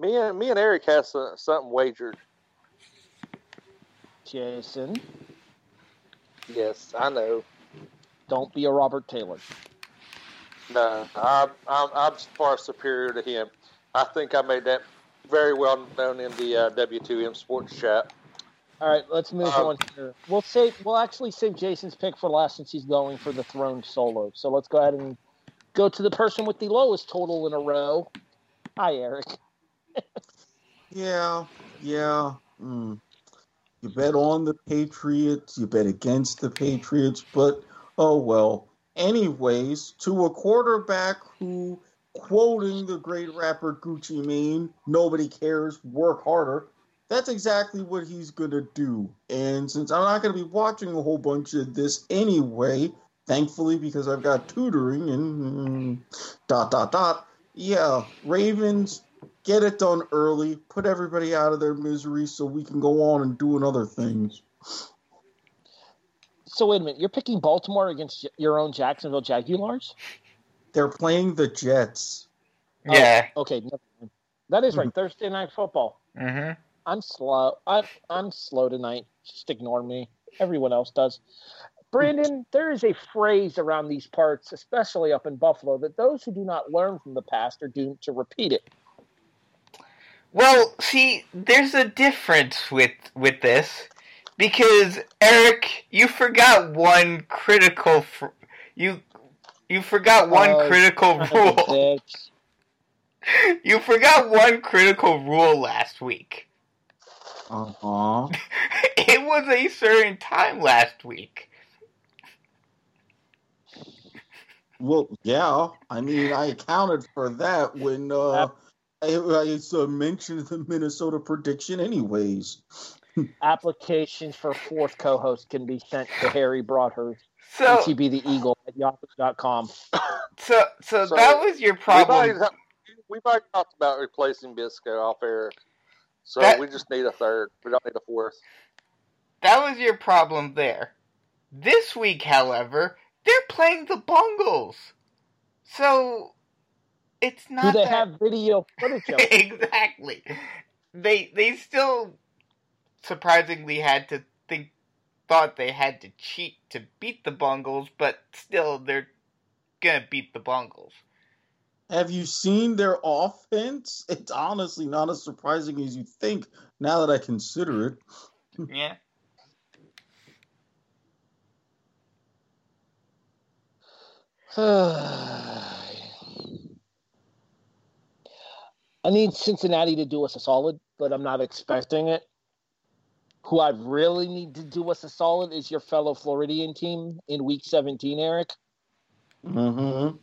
me and me and Eric has some- something wagered. Jason, Yes, I know. don't be a Robert Taylor. No, I'm, I'm, I'm far superior to him. I think I made that very well known in the uh, W2M Sports Chat. All right, let's move Um, on here. We'll save. We'll actually save Jason's pick for last since he's going for the throne solo. So let's go ahead and go to the person with the lowest total in a row. Hi, Eric. Yeah, yeah. Mm. You bet on the Patriots, you bet against the Patriots, but oh well. Anyways, to a quarterback who, quoting the great rapper Gucci Mane, nobody cares, work harder. That's exactly what he's going to do. And since I'm not going to be watching a whole bunch of this anyway, thankfully, because I've got tutoring and mm, dot, dot, dot, yeah, Ravens, get it done early, put everybody out of their misery so we can go on and doing other things. So wait a minute. You're picking Baltimore against your own Jacksonville Jaguars? They're playing the Jets. Yeah. Okay, never mind. that is right. Thursday night football. Mm-hmm. I'm slow. I'm I'm slow tonight. Just ignore me. Everyone else does. Brandon, there is a phrase around these parts, especially up in Buffalo, that those who do not learn from the past are doomed to repeat it. Well, see, there's a difference with with this because Eric, you forgot one critical. Fr- you you forgot one Oh, critical Son of a rule. You forgot one critical rule last week. Uh huh. It was a certain time last week. Well, yeah. I mean, I accounted for that when uh, I, I uh, mentioned the Minnesota prediction, anyways. Applications for fourth co-host can be sent to Harry Broadhurst, So ATB the Eagle at yahoo.com. so so So, that was your We've already, problem. we've already talked about replacing Bisco off air, so That- we just need a third. We don't need a fourth. That was your problem there. This week, however, they're playing the Bungles. So it's Do not they that have video footage of? exactly. They they still surprisingly had to think thought they had to cheat to beat the Bungles, but still they're gonna beat the Bungles. Have you seen their offense? It's honestly not as surprising as you think now that I consider it. Yeah. I need Cincinnati to do us a solid, but I'm not expecting it. Who I really need to do us a solid is your fellow Floridian team in Week 17, Eric. Mm-hmm.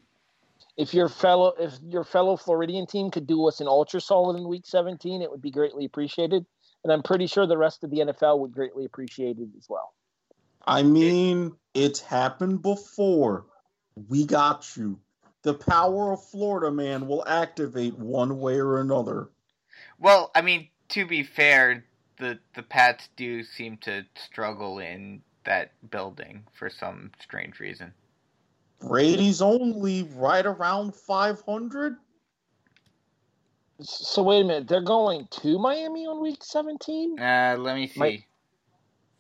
If your fellow if your fellow Floridian team could do us an ultra solid in Week 17, it would be greatly appreciated. And I'm pretty sure the rest of the NFL would greatly appreciate it as well. I mean, it's happened before. We got you. The power of Florida man will activate one way or another. Well, I mean, to be fair, the the Pats do seem to struggle in that building for some strange reason. Brady's only right around 500. So wait a minute, they're going to Miami on week 17? Uh, let me see. Might-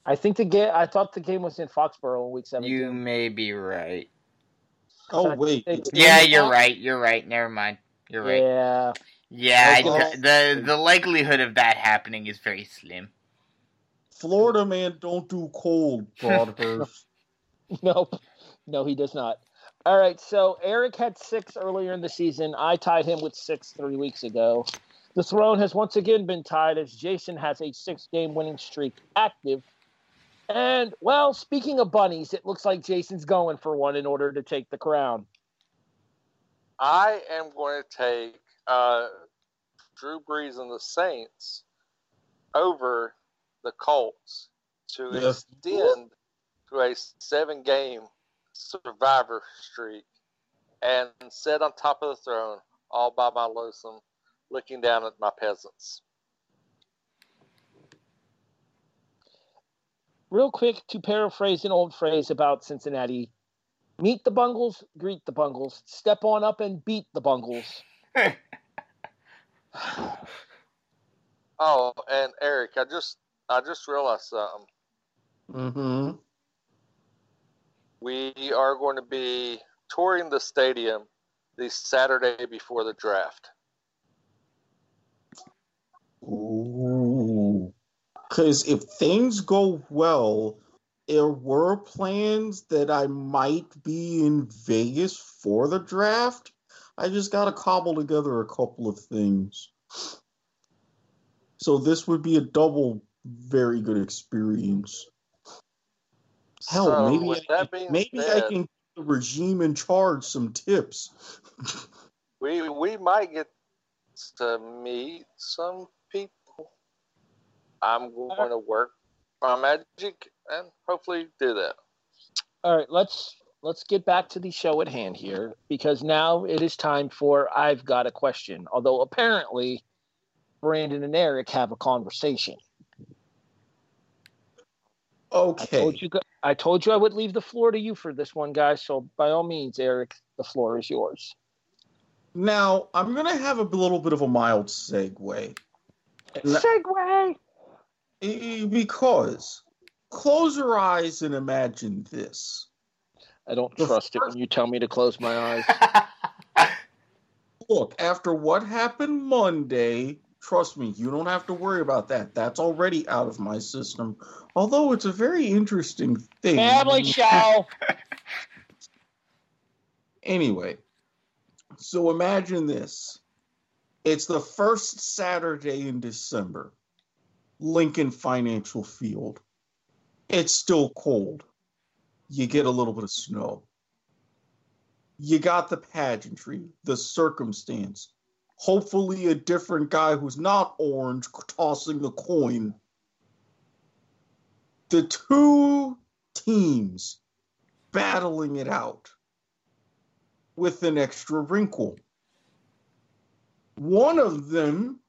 I think the game. I thought the game was in Foxborough on week 17. you may be right. Oh, So wait. think it's they- Yeah, you're Fox- right. You're right. Never mind. You're right. Yeah. Yeah, I Okay. the the likelihood of that happening is very slim. Florida man don't do cold, Broadhurst. Nope. No, he does not. All right. So Eric had six earlier in the season. I tied him with six three weeks ago. The throne has once again been tied as Jason has a six game winning streak active. And, well, speaking of bunnies, it looks like Jason's going for one in order to take the crown. I am going to take uh, Drew Brees and the Saints over the Colts to Yes. extend to a seven game survivor streak and sit on top of the throne all by my lonesome, looking down at my peasants. Real quick, to paraphrase an old phrase about Cincinnati meet the Bungles, greet the Bungles, step on up and beat the Bungles. Oh, and Eric, I just I just realized something. mm-hmm. We are going to be touring the stadium the Saturday before the draft. Ooh. Because if things go well, there were plans that I might be in Vegas for the draft. I just got to cobble together a couple of things. So this would be a double very good experience. Hell, So, maybe I, maybe I can give the regime in charge some tips. We we might get to meet some. I'm going to work my magic and hopefully do that. All right, let's let's get back to the show at hand here because now it is time for I've got a question. Although apparently Brandon and Eric have a conversation. I okay. told you I told you I would leave the floor to you for this one, guys. So by all means, Eric, the floor is yours. Now, I'm going to have a little bit of a mild segue. No. Segway. Eh, Because close your eyes and imagine this. I don't The trust it when you tell me to close my eyes. Look, after what happened Monday, trust me, you don't have to worry about that. That's already out of my system. Although it's a very interesting thing. Family show. Anyway, so imagine this. It's the first Saturday in December. Lincoln Financial Field. It's still cold. You get a little bit of snow. You got the pageantry, the circumstance. Hopefully, a different guy who's not orange tossing the coin. The two teams battling it out with an extra wrinkle. One of them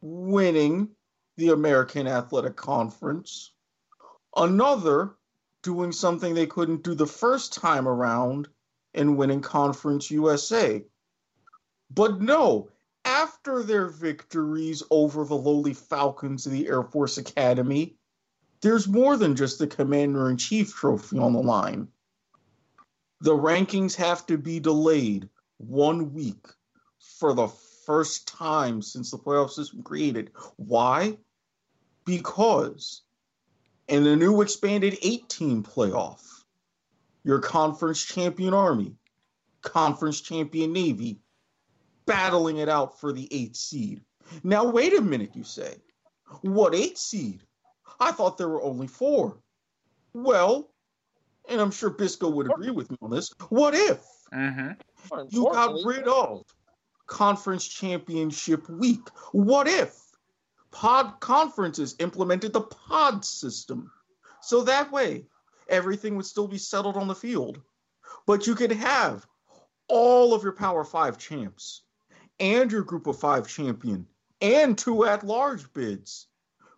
winning the American Athletic Conference, another doing something they couldn't do the first time around and winning Conference USA. But no, after their victories over the lowly Falcons of the Air Force Academy, there's more than just the Commander in Chief trophy on the line. The rankings have to be delayed one week for the first time since the playoff system created. Why? Because in the new expanded 18 playoff, your conference champion Army, conference champion Navy, battling it out for the eighth seed. Now, wait a minute, you say. What eighth seed? I thought there were only four. Well, and I'm sure Bisco would agree with me on this. What if hmm More you got rid of conference championship week? What if pod conferences implemented the pod system? So that way, everything would still be settled on the field, but you could have all of your Power Five champs and your Group of Five champion and two at large bids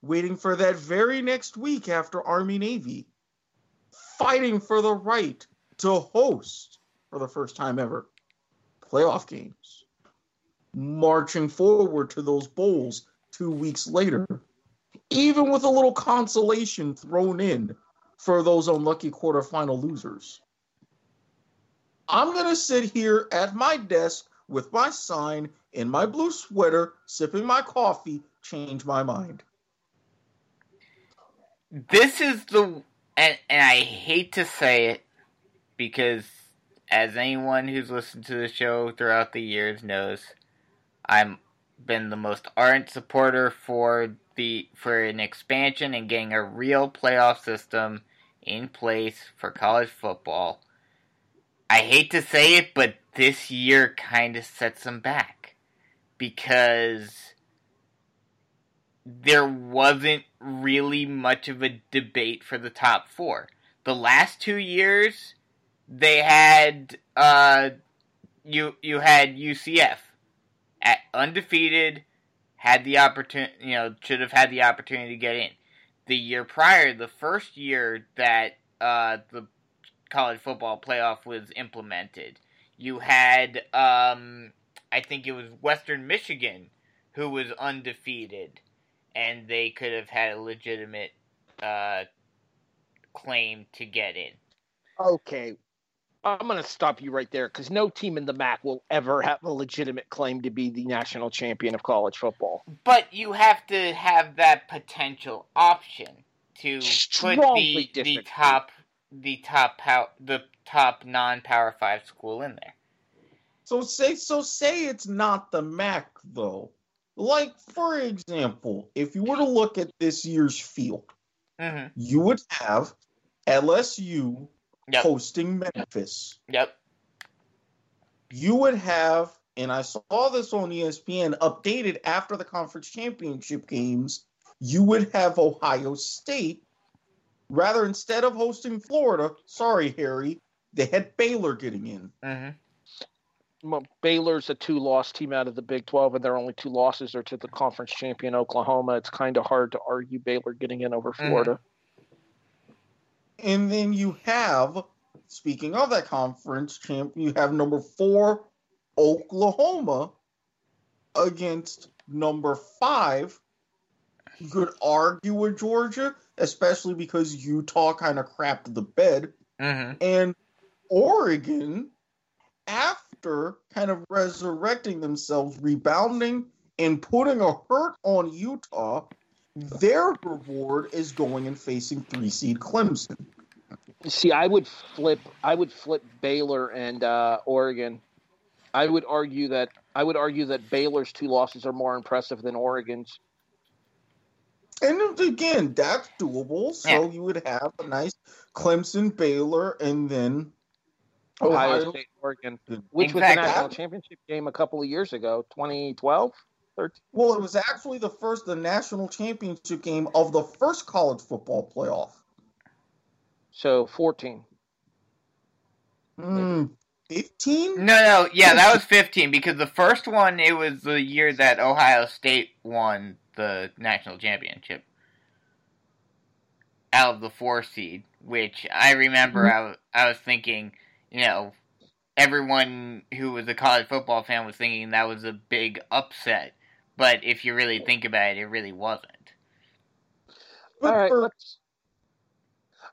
waiting for that very next week after Army Navy, fighting for the right to host for the first time ever playoff games, marching forward to those bowls two weeks later, even with a little consolation thrown in for those unlucky quarterfinal losers. I'm going to sit here at my desk with my sign in my blue sweater, sipping my coffee, change my mind. This is the and, and I hate to say it because as anyone who's listened to the show throughout the years knows, I'm been the most ardent supporter for the for an expansion and getting a real playoff system in place for college football. I hate to say it, but this year kind of sets them back because there wasn't really much of a debate for the top four. The last two years, they had uh, you you had UCF at undefeated, had the opportunity, you know, should have had the opportunity to get in. The year prior, the first year that uh, the college football playoff was implemented, you had um, I think it was Western Michigan who was undefeated and they could have had a legitimate uh, claim to get in. Okay, I'm going to stop you right there because no team in the MAC will ever have a legitimate claim to be the national champion of college football. But you have to have that potential option to Strongly put the, the top the top pow- the top non power five school in there. So say so say it's not the MAC though. Like for example, if you were to look at this year's field, Mm-hmm. you would have LSU Yep. hosting Memphis. Yep. You would have, and I saw this on ESPN, updated after the conference championship games. You would have Ohio State. Rather, instead of hosting Florida, sorry, Harry, they had Baylor getting in. Mm-hmm. Well, Baylor's a two-loss team out of the Big 12, and their only two losses are to the conference champion Oklahoma. It's kind of hard to argue Baylor getting in over Florida. And then you have, speaking of that conference champ, you have number four, Oklahoma, against number five. You could argue with Georgia, especially because Utah kind of crapped the bed. Mm-hmm. And Oregon, after kind of resurrecting themselves, rebounding, and putting a hurt on Utah, their reward is going and facing three seed Clemson. See, I would flip. I would flip Baylor and uh, Oregon. I would argue that I would argue that Baylor's two losses are more impressive than Oregon's. And again, that's doable. So Yeah. you would have a nice Clemson, Baylor, and then Ohio, Ohio. State, Oregon, which was the Exactly. national championship game a couple of years ago, 2012, 13. Well, it was actually the first, the national championship game of the first college football playoff. So 14. Hmm, 15? No, no, yeah, that was 15 because the first one it was the year that Ohio State won the national championship out of the four seed, which I remember I, I was thinking, you know, everyone who was a college football fan was thinking that was a big upset, but if you really think about it, it really wasn't. All right, let's.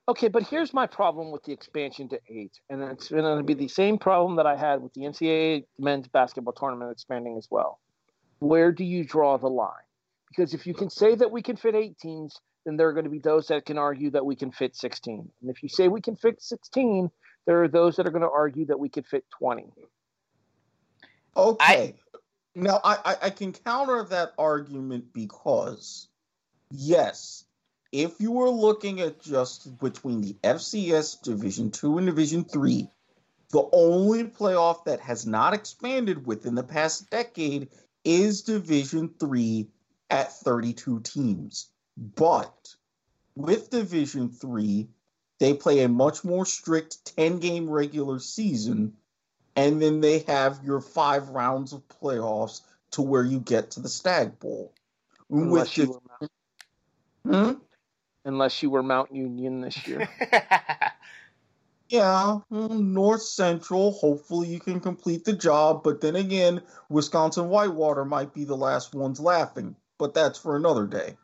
Okay, but here's my problem with the expansion to eight, and it's going to be the same problem that I had with the NCAA men's basketball tournament expanding as well. Where do you draw the line? Because if you can say that we can fit eight teams, then there are going to be those that can argue that we can fit 16. And if you say we can fit 16, there are those that are going to argue that we could fit 20. Okay. Now, I, I, can counter that argument because, yes, if you were looking at just between the FCS Division 2 and Division 3, the only playoff that has not expanded within the past decade is Division 3 at 32 teams. But with Division 3, they play a much more strict 10 game regular season and then they have your five rounds of playoffs to where you get to the Stag Bowl. Unless you, the, were hmm? unless you were Mount Union this year. yeah, North Central. Hopefully, you can complete the job. But then again, Wisconsin Whitewater might be the last ones laughing. But that's for another day.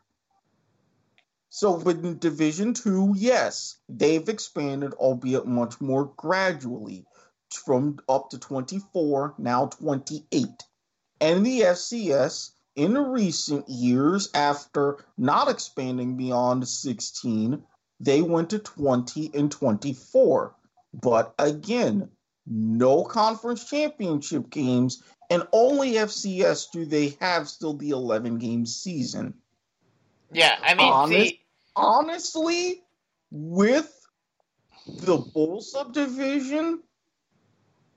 So, but in Division Two, yes, they've expanded, albeit much more gradually, from up to 24, now 28. And the FCS, in the recent years, after not expanding beyond 16, they went to 20 and 24. But again, no conference championship games, and only FCS do they have still the 11 game season. Yeah, I mean, Honest, see, honestly, with the bowl subdivision,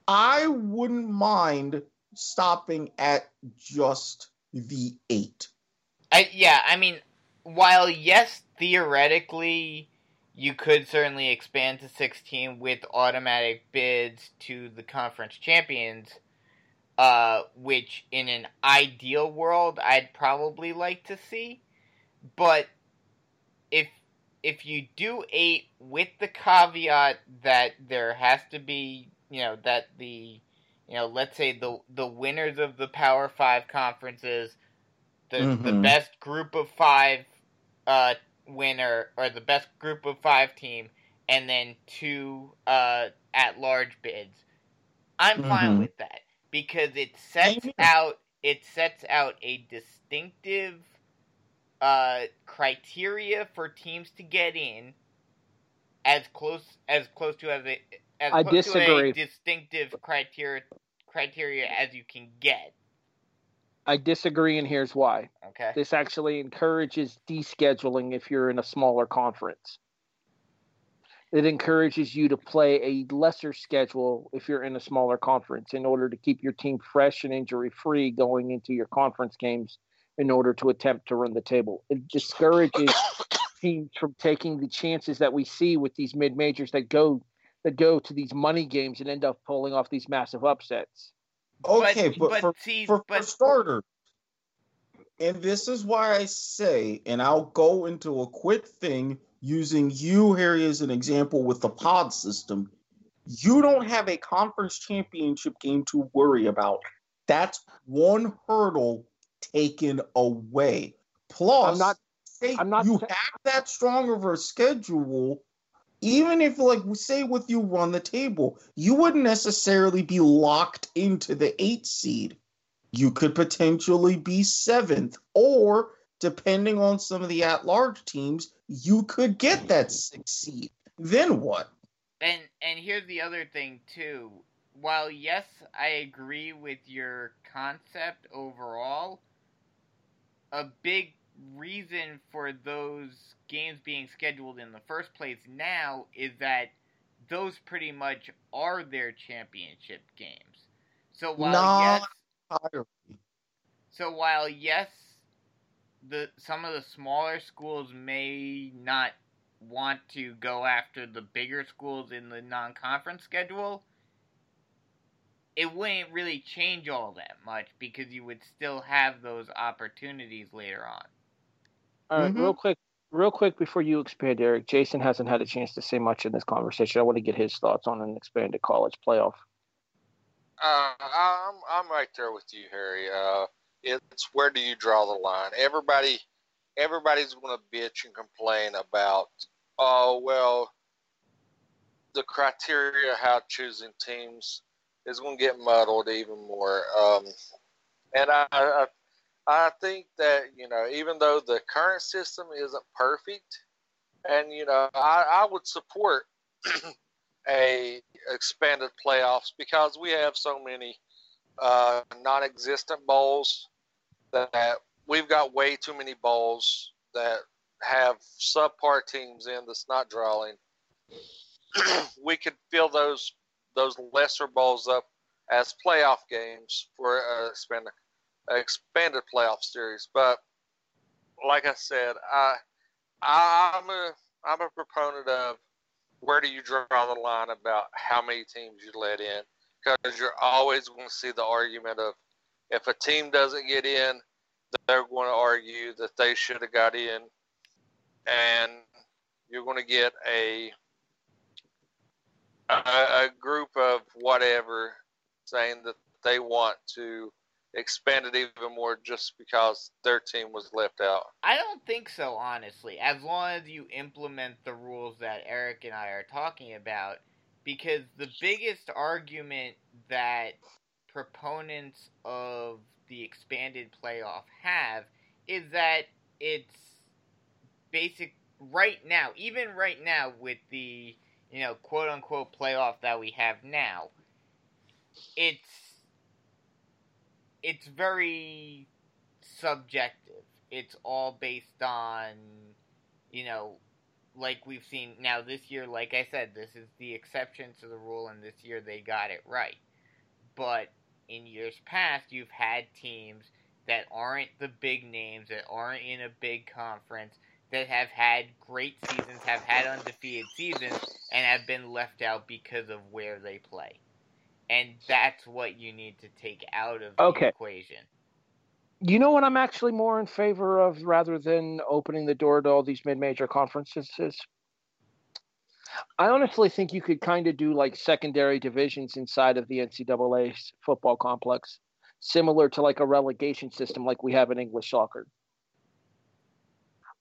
I wouldn't mind stopping at just the eight. I yeah, I mean, while yes, theoretically, you could certainly expand to sixteen with automatic bids to the conference champions. Uh, which in an ideal world I'd probably like to see, but if if you do eight with the caveat that there has to be, you know, that the you know, let's say the the winners of the Power Five conferences, the mm-hmm. the best group of five uh, winner or the best group of five team, and then two uh, at large bids. I'm mm-hmm. fine with that because it sets out it sets out a distinctive uh, criteria for teams to get in as close as close to as it as I disagree. distinctive criteria criteria as you can get. I disagree, and here's why. Okay. This actually encourages descheduling if you're in a smaller conference. It encourages you to play a lesser schedule if you're in a smaller conference in order to keep your team fresh and injury free going into your conference games in order to attempt to run the table. It discourages teams from taking the chances that we see with these mid majors that go that go to these money games and end up pulling off these massive upsets. Okay, but, but, but for, see, for, but, for starters, and this is why I say, and I'll go into a quick thing using you, Harry, as an example with the pod system. You don't have a conference championship game to worry about. That's one hurdle taken away. Plus, I'm not, I'm not you have that strong of a schedule even if like say with you run the table, you wouldn't necessarily be locked into the eight seed. You could potentially be seventh, or depending on some of the at-large teams, you could get that six seed. Then what? And and here's the other thing too. While yes, I agree with your concept overall, a big reason for those games being scheduled in the first place now is that those pretty much are their championship games. So while Not yes, entirely. so while yes, the some of the smaller schools may not want to go after the bigger schools in the non-conference schedule, it wouldn't really change all that much because you would still have those opportunities later on. All right, mm-hmm. real quick, real quick before you expand, Erik. Jason hasn't had a chance to say much in this conversation. I want to get his thoughts on an expanded college playoff. Uh, I'm I'm right there with you, Harry. Uh, it's where do you draw the line? Everybody, everybody's going to bitch and complain about, oh well, the criteria how choosing teams is going to get muddled even more. Um, and I, I I think that you know, even though the current system isn't perfect, and you know, I, I would support a expanded playoffs because we have so many uh, non-existent bowls that we've got way too many bowls that have subpar teams in that's not drawing. we could fill those those lesser bowls up as playoff games for uh, expanded expanded playoff series. But like I said, I, I I'm a I'm a proponent of where do you draw the line about how many teams you let in. because you're always going to see the argument of if a team doesn't get in, they're going to argue that they should have got in, and you're going to get a, a a group of whatever saying that they want to expand it even more just because their team was left out. I don't think so, honestly. As long as you implement the rules that Erik and I are talking about, because the biggest argument that proponents of the expanded playoff have is that it's basic right now, even right now with the you know quote unquote playoff that we have now, it's it's very subjective. It's all based on you know like we've seen now this year like I said this is the exception to the rule and this year they got it right. But in years past you've had teams that aren't the big names that aren't in a big conference that have had great seasons, have had undefeated seasons, and have been left out because of where they play. And that's what you need to take out of the Okay. equation. You know what I'm actually more in favor of rather than opening the door to all these mid-major conferences is I honestly think you could kind of do like secondary divisions inside of the NCAA football complex, similar to like a relegation system like we have in English soccer.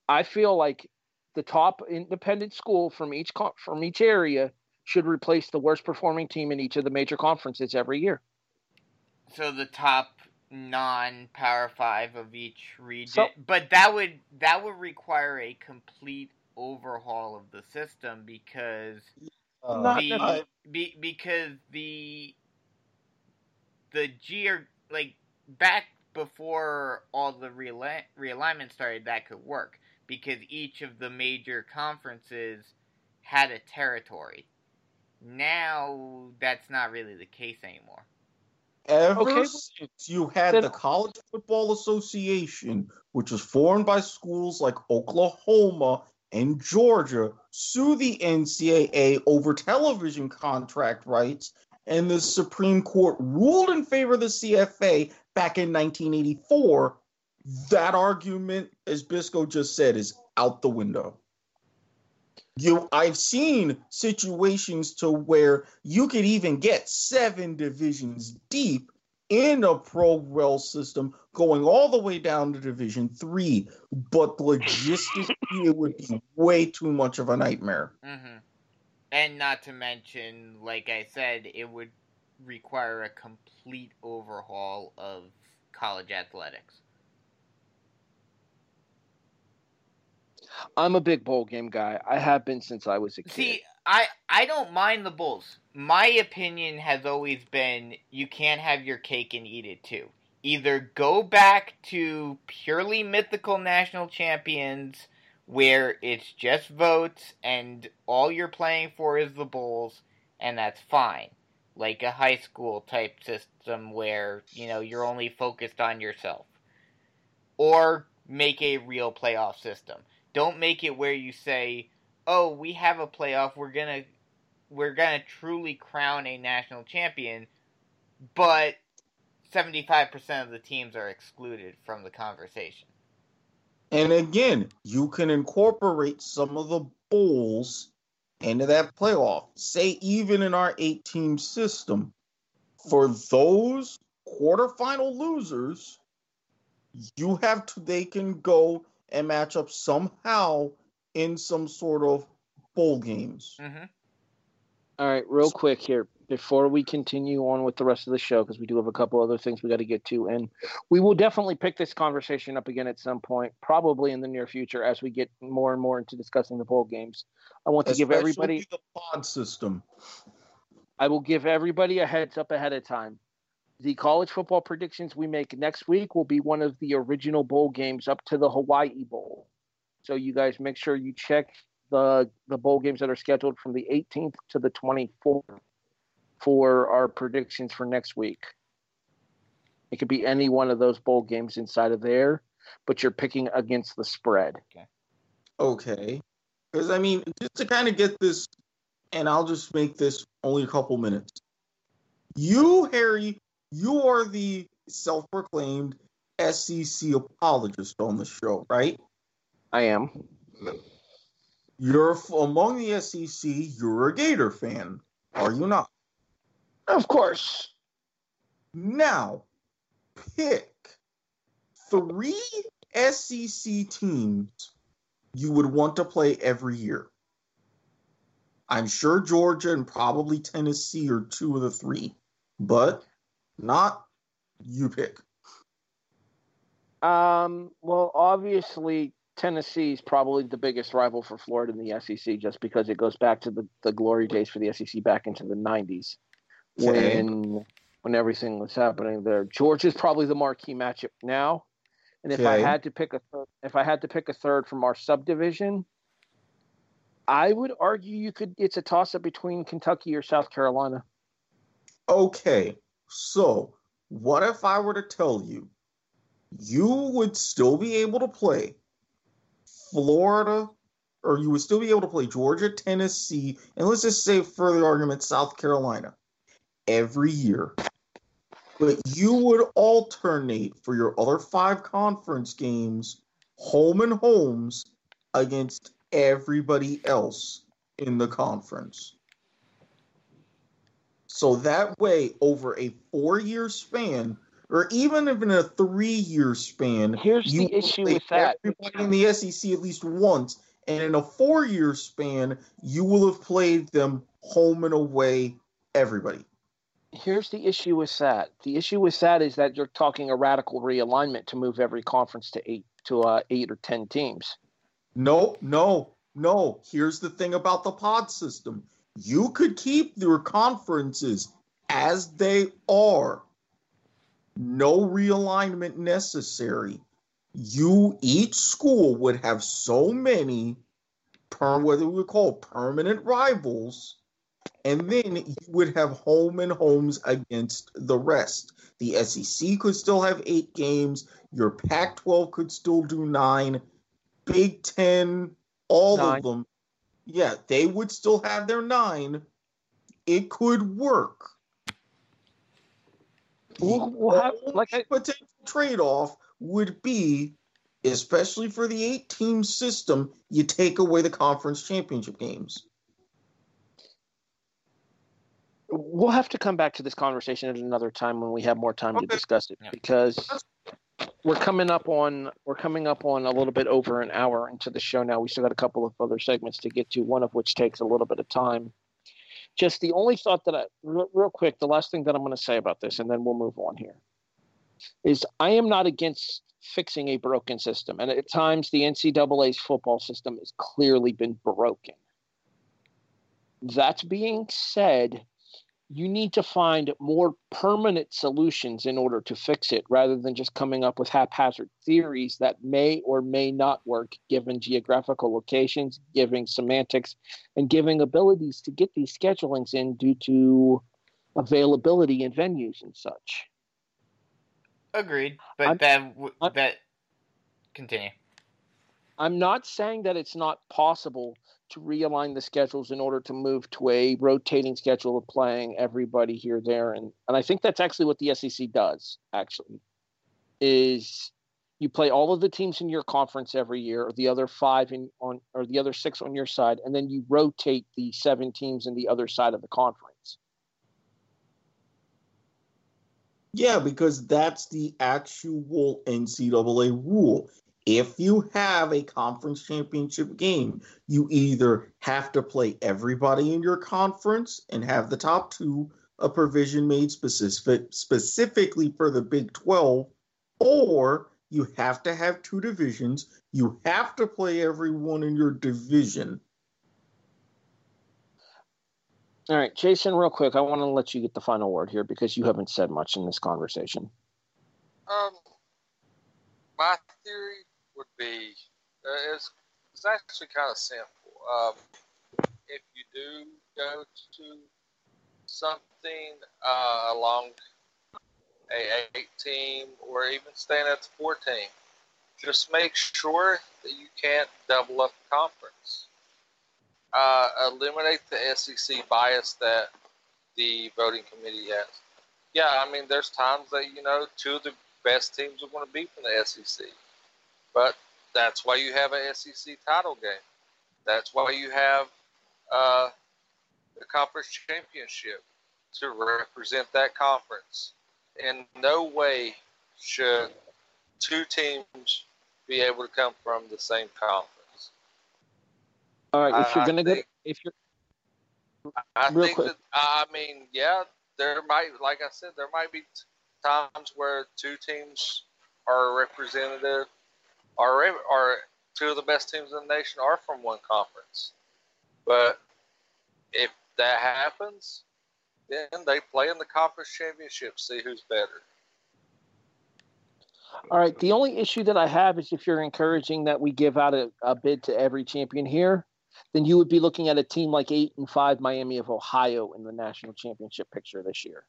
I feel like the top independent school from each from each area should replace the worst performing team in each of the major conferences every year. So the top non power five of each region. So- but that would that would require a complete overhaul of the system because Uh, the, necessarily. be, because the the gear like back before all the reali- realignment started that could work because each of the major conferences had a territory now that's not really the case anymore Ever Okay. since you had Then- the College Football Association, which was formed by schools like Oklahoma and Georgia, sue the NCAA over television contract rights, and the Supreme Court ruled in favor of the CFA back in 1984, that argument, as Bisco just said, is out the window. You, I've seen situations to where you could even get seven divisions deep in a pro rel system, going all the way down to Division Three. But logistically, it would be way too much of a nightmare. hmm And not to mention, like I said, it would require a complete overhaul of college athletics. I'm a big bowl game guy. I have been since I was a kid. See, I I don't mind the Bulls. My opinion has always been you can't have your cake and eat it too. Either go back to purely mythical national champions where it's just votes and all you're playing for is the Bulls and that's fine. Like a high school type system where, you know, you're only focused on yourself. Or make a real playoff system. Don't make it where you say, "Oh, we have a playoff. We're to we're to truly crown a national champion." But 75% of the teams are excluded from the conversation. And again, you can incorporate some of the bowls into that playoff. Say, even in our eight team system, for those quarterfinal losers, you have to, they can go and match up somehow in some sort of bowl games. hmm All right, real quick here before we continue on with the rest of the show, because we do have a couple other things we got to get to, and we will definitely pick this conversation up again at some point, probably in the near future, as we get more and more into discussing the bowl games. I want to give everybody, the pod system. I will give everybody a heads up ahead of time. The college football predictions we make next week will be one of the original bowl games up to the Hawaii Bowl. So you guys make sure you check the the bowl games that are scheduled from the 18th to the 24th for our predictions for next week. It could be any one of those bowl games inside of there, but you're picking against the spread. Okay. Okay. Because, I mean, just to kind of get this, and I'll just make this only a couple minutes. You, Harry, you are the self-proclaimed SEC apologist on the show, right? I am. You're among the SEC. You're a Gator fan, are you not? Of course. Now, pick three SEC teams you would want to play every year. I'm sure Georgia and probably Tennessee are two of the three, but not you pick. Um, well, obviously, Tennessee is probably the biggest rival for Florida in the SEC just because it goes back to the, the glory days for the SEC back into the 90s Okay. when when everything was happening there. Georgia's probably the marquee matchup now. And if I had to pick a third, if I had to pick a third from our subdivision, I would argue you could it's a toss up between Kentucky or South Carolina. Okay, so what if I were to tell you you would still be able to play Florida, or you would still be able to play Georgia, Tennessee, and let's just say for the argument, South Carolina every year. But you would alternate for your other five conference games, home and homes, against everybody else in the conference. So that way, over a four year span, or even if in a three year span, Here's the issue with that. Everybody in the SEC at least once, and in a four year span, you will have played them home and away, everybody. Here's the issue with that. The issue with that is that you're talking a radical realignment to move every conference to eight to uh, eight or ten teams. No, no, no. Here's the thing about the pod system you could keep your conferences as they are, no realignment necessary. You, each school would have so many, per, what we would call permanent rivals, and then you would have home and homes against the rest. The SEC could still have eight games, your Pac 12 could still do nine. Big Ten, all Nine. of them, yeah, they would still have their nine. It could work. We'll, we'll have, The like I, only potential trade-off would be, especially for the eight-team system, you take away the conference championship games. we'll have to come back to this conversation at another time when we have more time to discuss it Yeah. because we're coming up on we're coming up on a little bit over an hour into the show now. We still got a couple of other segments to get to, one of which takes a little bit of time. Just the only thought that I real, quick, the last thing that I'm going to say about this, and then we'll move on here, is I am not against fixing a broken system, and at times the NCAA's football system has clearly been broken. That being said, you need to find more permanent solutions in order to fix it rather than just coming up with haphazard theories that may or may not work given geographical locations, giving semantics, and giving abilities to get these schedulings in due to availability in venues and such. Agreed, but I'm- that w- I'm- that continue. I'm not saying that it's not possible to realign the schedules in order to move to a rotating schedule of playing everybody here, there, and and I think that's actually what the SEC does. Actually, is you play all of the teams in your conference every year, or the other five in on, or the other six on your side, and then you rotate the seven teams in the other side of the conference. Yeah, because that's the actual NCAA rule. If you have a conference championship game, you either have to play everybody in your conference and have the top two, a provision made specific specifically for the Big 12, or you have to have two divisions. You have to play everyone in your division. All right, Jason, real quick, I want to let you get the final word here because you haven't said much in this conversation. Um, my theory would be uh, it's, it's actually kind of simple. Um, if you do go to something uh, along a eight team or even staying at the four team, just make sure that you can't double up the conference. Uh, eliminate the SEC bias that the voting committee has. Yeah, I mean, there's times that you know two of the best teams are going to be from the SEC, but that's why you have a SEC title game. That's why you have uh, the conference championship to represent that conference. In no way should two teams be able to come from the same conference. All right, if I- you're gonna go, if you're I think quick. that I mean, yeah, there might, like I said, there might be t- times where two teams are representative, are re- are two of the best teams in the nation are from one conference. But if that happens, then they play in the conference championship, see who's better. All right. The only issue that I have is if you're encouraging that we give out a, a bid to every champion here, then you would be looking at a team like eight and five Miami of Ohio in the national championship picture this year.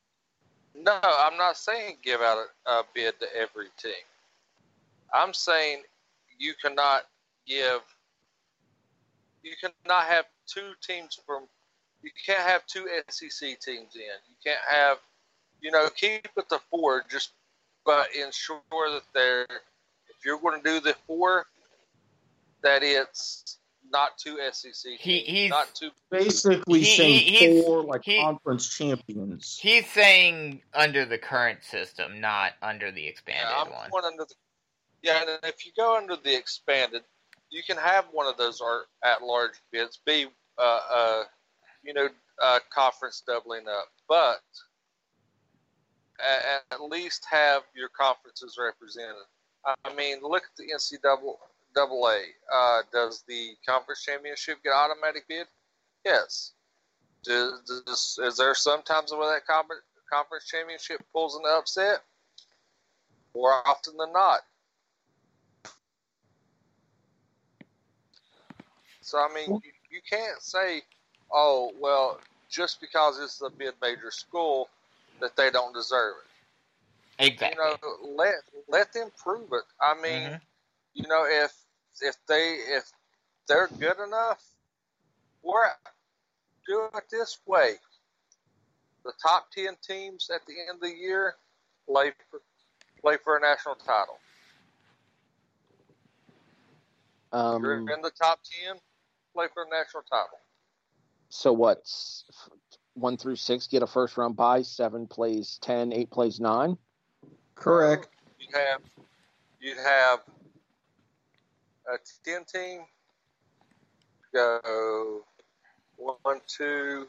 No, I'm not saying give out a, a bid to every team. I'm saying you cannot give. You cannot have two teams from. You can't have two SEC teams in. You can't have. You know, keep it to four. Just, but ensure that they're. If you're going to do the four, that it's not two SEC teams, He- he's- not two. Basically He- saying he- four like he- conference champions. He's saying under the current system, not under the expanded Yeah, I'm one. going under the. Yeah, and if you go under the expanded, you can have one of those at-large bids be, uh, uh, you know, uh, conference doubling up, but at, least have your conferences represented. I mean, look at the NC double double A. Uh, does the conference championship get automatic bid? Yes. Does, does, is there sometimes where that conference championship pulls an upset? More often than not. So I mean, you, you can't say, "Oh, well, just because it's a mid-major school, that they don't deserve it." Exactly. You know, let let them prove it. I mean, Mhm. you know, if if they if they're good enough, we're do it this way. The top ten teams at the end of the year play for play for a national title. Um, You're in the top ten, play for a national title. so what's one through six get a first round bye, seven plays ten, eight plays nine. Correct. You'd have you'd have a ten team go one, two,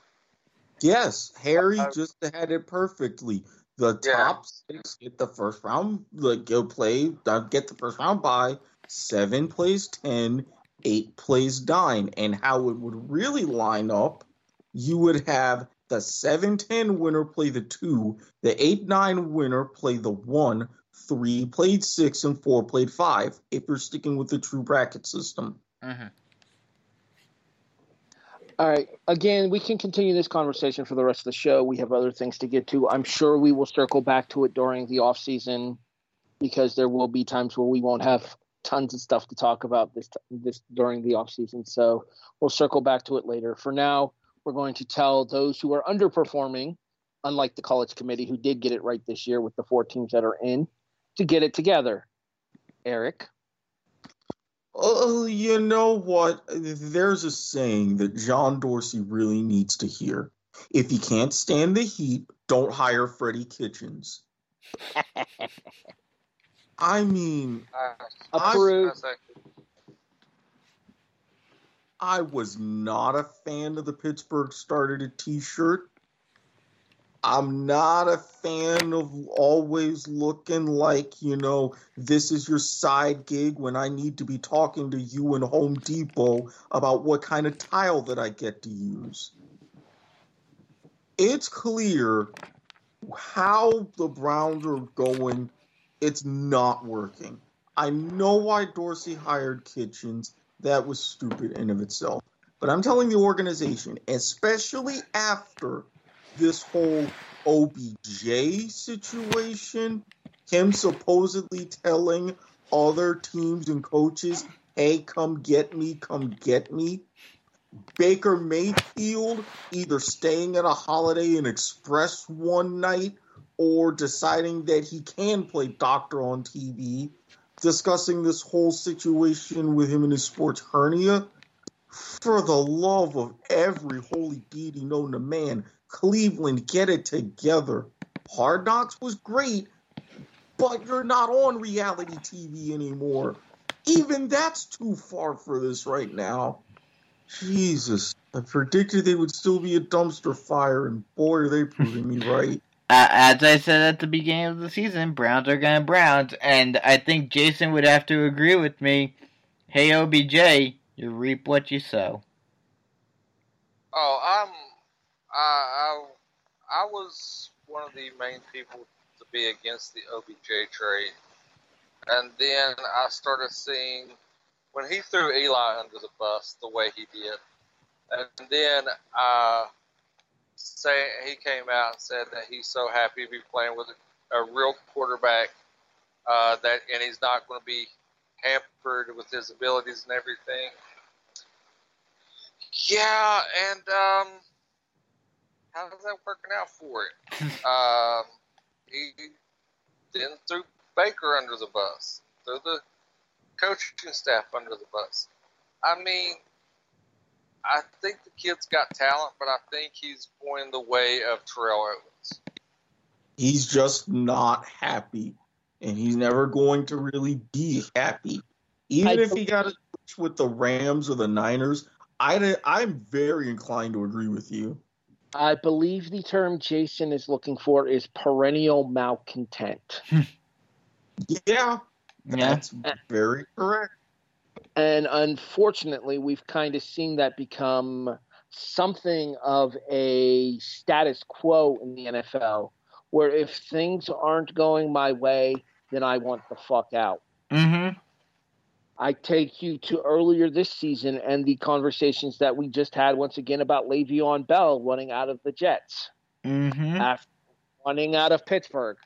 Yes, Harry Uh, just had it perfectly. The Yeah. top six get the first round, like go play, get the first round bye. Seven plays ten, eight plays nine, and how it would really line up, you would have the seven ten winner play the two, the eight nine winner play the one, three played six, and four played five. If you're sticking with the true bracket system. Mhm. All right. Again, we can continue this conversation for the rest of the show. We have other things to get to. I'm sure we will circle back to it during the off season because there will be times where we won't have tons of stuff to talk about this this during the off season. So we'll circle back to it later. For now, we're going to tell those who are underperforming, unlike the college committee who did get it right this year with the four teams that are in, to get it together. Erik. Oh, you know what? There's a saying that John Dorsey really needs to hear. If you can't stand the heat, don't hire Freddie Kitchens. I mean, uh, Approved. that's I was not a fan of the Pittsburgh started a t-shirt. I'm not a fan of always looking like, you know, this is your side gig when I need to be talking to you in Home Depot about what kind of tile that I get to use. It's clear how the Browns are going. It's not working. I know why Dorsey hired Kitchens. That was stupid in of itself. But I'm telling the organization, especially after this whole OBJ situation, him supposedly telling other teams and coaches, hey, come get me, come get me. Baker Mayfield either staying at a Holiday Inn Express one night or deciding that he can play doctor on TV, discussing this whole situation with him and his sports hernia. For the love of every holy deity known to man, Cleveland, get it together. Hard Knocks was great, but you're not on reality TV anymore. Even that's too far for this right now. Jesus. I predicted they would still be a dumpster fire, and boy, are they proving me right. Uh, as I said at the beginning of the season, Browns are going to Browns, and I think Jason would have to agree with me. Hey, OBJ, you reap what you sow. Oh, I'm. I, I I was one of the main people to be against the OBJ trade, and then I started seeing when he threw Eli under the bus the way he did, and then uh, say he came out and said that he's so happy to be playing with a, a real quarterback uh, that, and he's not going to be hampered with his abilities and everything. Yeah, and um, how's that working out for him? um, he then threw Baker under the bus, threw the coaching staff under the bus. I mean, I think the kid's got talent, but I think he's going the way of Terrell Owens. He's just not happy, and he's never going to really be happy. Even I if he got a switch with the Rams or the Niners, I, I'm very inclined to agree with you. I believe the term Jason is looking for is perennial malcontent. Yeah, Yeah. that's very correct. And unfortunately, we've kind of seen that become something of a status quo in the NFL, where if things aren't going my way, then I want the fuck out. Mm-hmm. I take you to earlier this season and the conversations that we just had once again about Le'Veon Bell running out of the Jets, Mm-hmm. after running out of Pittsburgh,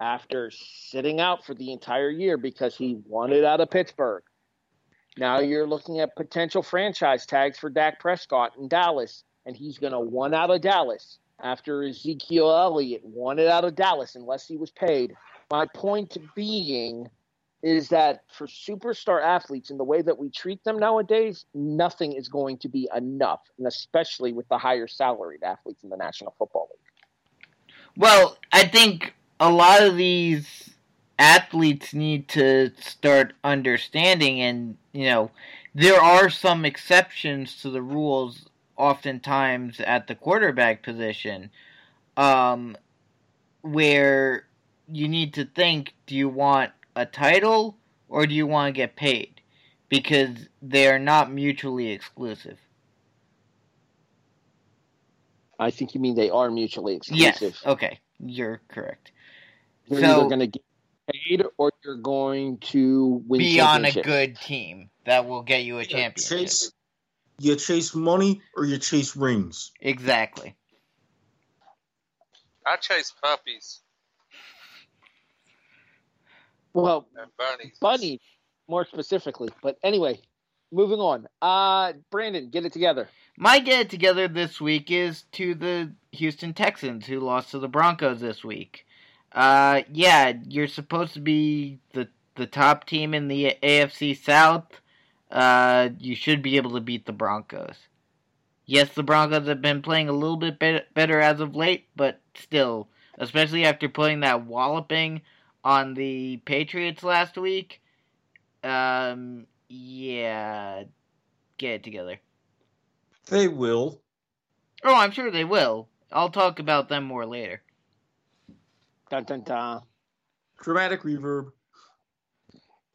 after sitting out for the entire year because he wanted out of Pittsburgh. Now you're looking at potential franchise tags for Dak Prescott in Dallas, and he's going to want out of Dallas after Ezekiel Elliott wanted out of Dallas unless he was paid. My point being is that for superstar athletes and the way that we treat them nowadays, nothing is going to be enough, and especially with the higher salaried athletes in the National Football League. Well, I think a lot of these athletes need to start understanding, and you know, there are some exceptions to the rules oftentimes at the quarterback position, um, where you need to think: Do you want a title or do you want to get paid? Because they are not mutually exclusive. I think you mean they are mutually exclusive. Yes. Okay, you're correct. You're So- either going to get paid or you're going to win Be on a good team that will get you a You championship. chase, you chase money or you chase rings. Exactly. I chase puppies Well, and bunnies. bunny, more specifically. But anyway, moving on. Uh, Brandon, get it together. My get it together this week is to the Houston Texans who lost to the Broncos this week. Uh, yeah, you're supposed to be the the top team in the AFC South. Uh, you should be able to beat the Broncos. Yes, the Broncos have been playing a little bit bet- better as of late, but still, especially after putting that walloping on the Patriots last week. Um, yeah, get it together. They will. Oh, I'm sure they will. I'll talk about them more later. Dun, dun, dun. Dramatic reverb.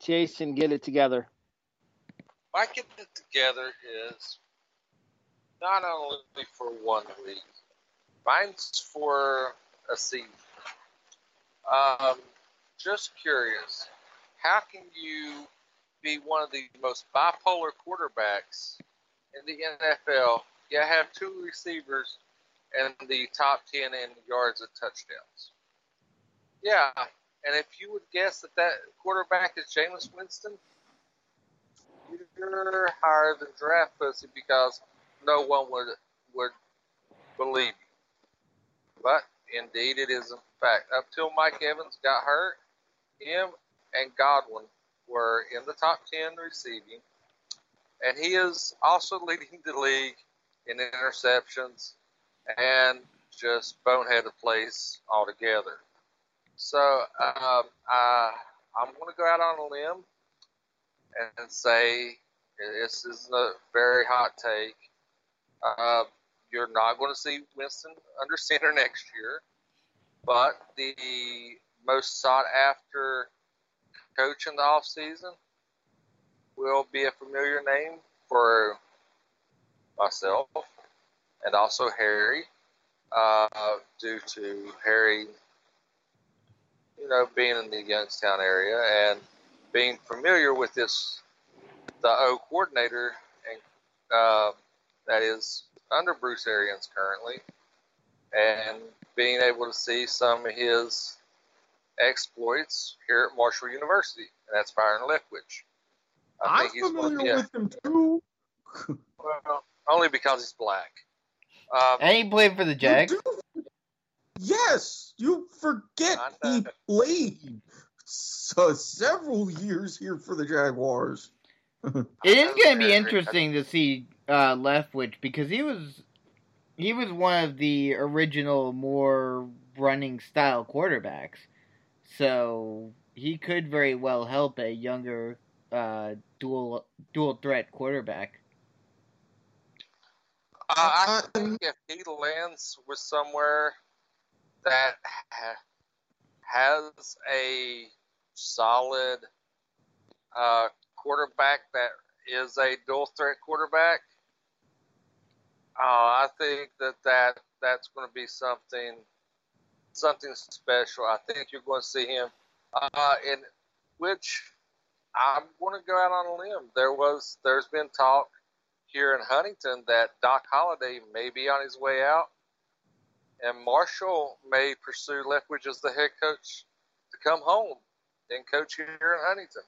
Jason, get it together. My get it together is not only for one week, mine's for a season. Um, just curious, how can you be one of the most bipolar quarterbacks in the NFL? You have two receivers and the top 10 in yards and touchdowns. Yeah, and if you would guess that that quarterback is Jameis Winston, you're higher than draft pussy because no one would would believe you. But indeed, it is a fact. Up till Mike Evans got hurt, him and Godwin were in the top ten receiving, and he is also leading the league in interceptions and just boneheaded plays altogether. So um, I, I'm going to go out on a limb and say this is a very hot take. Uh, you're not going to see Winston under center next year, but the most sought after coach in the off season will be a familiar name for myself and also Harry, uh, due to Harry, you know, being in the Youngstown area and being familiar with this, the O coordinator, and uh, that is under Bruce Arians currently, and being able to see some of his exploits here at Marshall University, and that's Byron Leftwich. I am familiar with him too. well, only because he's black. Um, and he played for the Jags. You yes, you forget he played so, several years here for the Jaguars. it is going to be interesting to see uh, Leftwich because he was he was one of the original more running style quarterbacks, so he could very well help a younger uh, dual dual threat quarterback. Uh, I think if he lands with somewhere that ha- has a solid uh, quarterback that is a dual threat quarterback, uh, I think that, that that's going to be something something special. I think you're going to see him uh, in which I'm going to go out on a limb. There was there's been talk here in Huntington that Doc Holliday may be on his way out, and Marshall may pursue Leftwich as the head coach to come home and coach here in Huntington.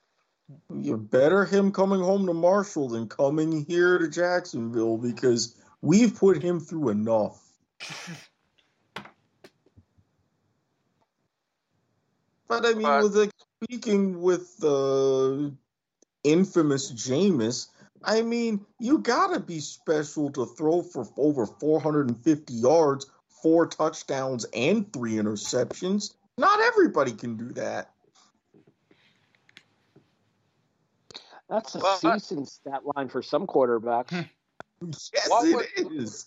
You better him coming home to Marshall than coming here to Jacksonville because we've put him through enough. but I mean, but, with like, speaking with the uh, infamous Jameis, I mean, you gotta be special to throw for over 450 yards, four touchdowns, and three interceptions. Not everybody can do that. That's a well, decent stat line for some quarterbacks. Hmm. yes, what it would, is.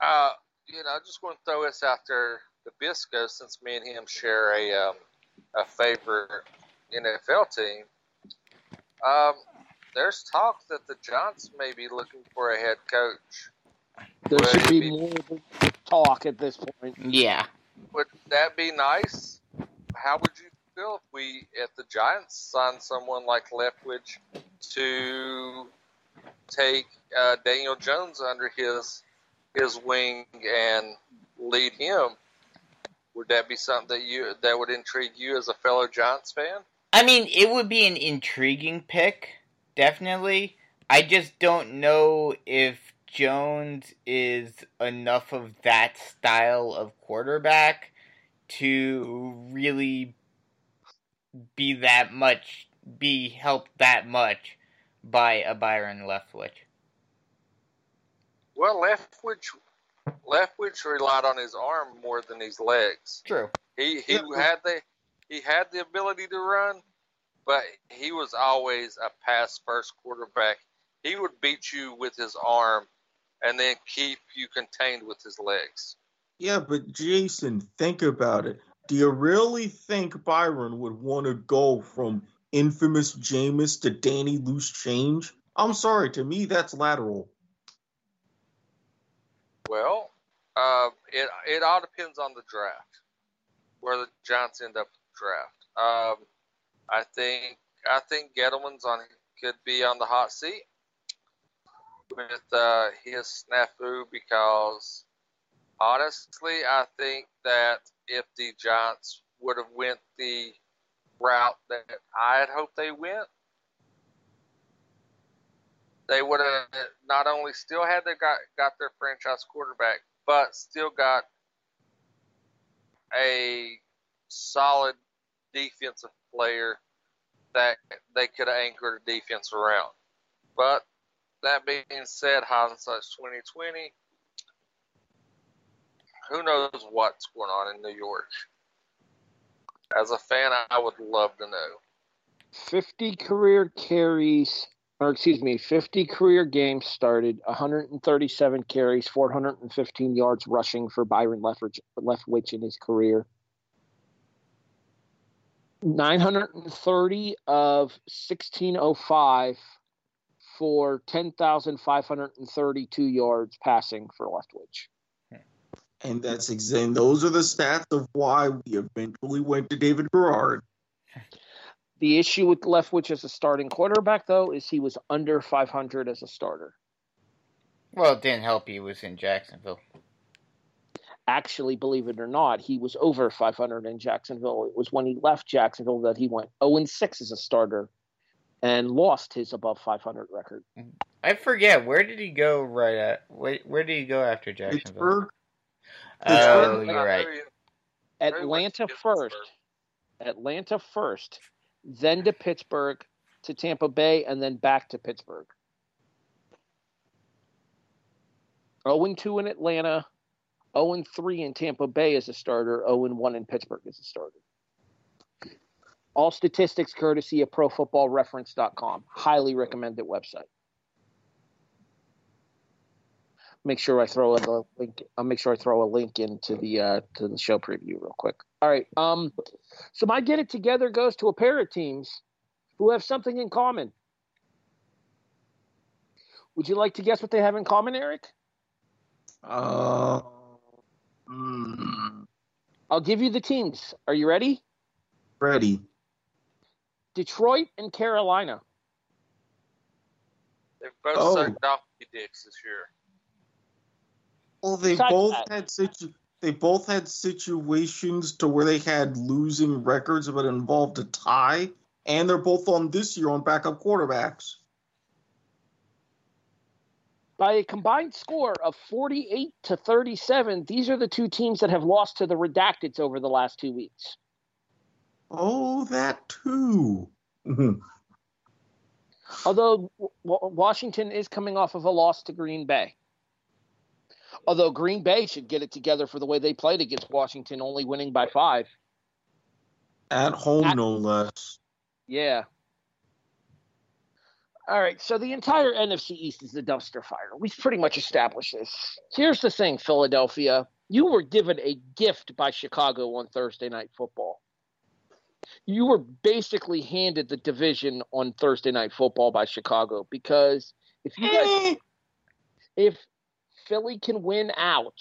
Uh, you know, I just want to throw this out there. The Bisco, since me and him share a um, a favorite NFL team, um, there's talk that the Giants may be looking for a head coach. There would should be, be more talk at this point. Yeah. Would that be nice? How would you feel if we, if the Giants, signed someone like Leftwich to take uh, Daniel Jones under his his wing and lead him? Would that be something that you that would intrigue you as a fellow Giants fan? I mean, it would be an intriguing pick definitely. I just don't know if Jones is enough of that style of quarterback to really be that much be helped that much by a Byron Leftwich. Well, Leftwich Leftwich relied on his arm more than his legs. True. He he had the he had the ability to run, but he was always a pass first quarterback. He would beat you with his arm and then keep you contained with his legs. Yeah, but Jason, think about it. Do you really think Byron would want to go from infamous Jameis to Danny Loose Change? I'm sorry, to me that's lateral. Well, uh, it it all depends on the draft, where the Giants end up draft. Um, I think I think Gettleman's on could be on the hot seat with uh, his snafu because honestly, I think that if the Giants would have went the route that I had hoped they went, they would have not only still had their got got their franchise quarterback, but still got a solid defensive player that they could have anchored a defense around. But that being said, hindsight's twenty twenty. Who knows what's going on in New York? As a fan, I would love to know. 50 career carries, or excuse me, 50 career games started, 137 carries, 415 yards rushing for Byron Leftwich, Leftwich in his career. 930 of 1605 for 10,532 yards passing for Leftwich. And that's exactly those are the stats of why we eventually went to David Garrard. The issue with Leftwich as a starting quarterback, though, is he was under 500 as a starter. Well, it didn't help he was in Jacksonville. Actually, believe it or not, he was over 500 in Jacksonville. It was when he left Jacksonville that he went 0 6 as a starter and lost his above 500 record. Mm-hmm. I forget where did he go right at where, where did he go after Jacksonville? Pittsburgh. Oh, Pittsburgh. you're right. Atlanta first. Atlanta first, then to Pittsburgh, to Tampa Bay, and then back to Pittsburgh. 0 2 in Atlanta, 0 3 in Tampa Bay as a starter, 0 1 in Pittsburgh as a starter. All statistics courtesy of ProFootballReference.com. Highly recommended website. Make sure I throw a link. I'll make sure I throw a link into the uh, to the show preview real quick. All right. Um, so my get it together goes to a pair of teams who have something in common. Would you like to guess what they have in common, Erik? Uh, mm, I'll give you the teams. Are you ready? ready. Detroit and Carolina. They've both Oh. sucked donkey dicks this year. Well, they Besides both that- had situ- they both had situations to where they had losing records, but involved a tie, and they're both on this year on backup quarterbacks. By a combined score of 48 to 37, these are the two teams that have lost to the Redacteds over the last two weeks. Oh, that too. Mhm. Although w- w- Washington is coming off of a loss to Green Bay. Although Green Bay should get it together for the way they played against Washington, only winning by five. At home, That- no less. Yeah. All right, so the entire NFC East is a dumpster fire. We've pretty much established this. Here's the thing, Philadelphia. You were given a gift by Chicago on Thursday Night Football. You were basically handed the division on Thursday Night Football by Chicago because if you guys Eh, if Philly can win out,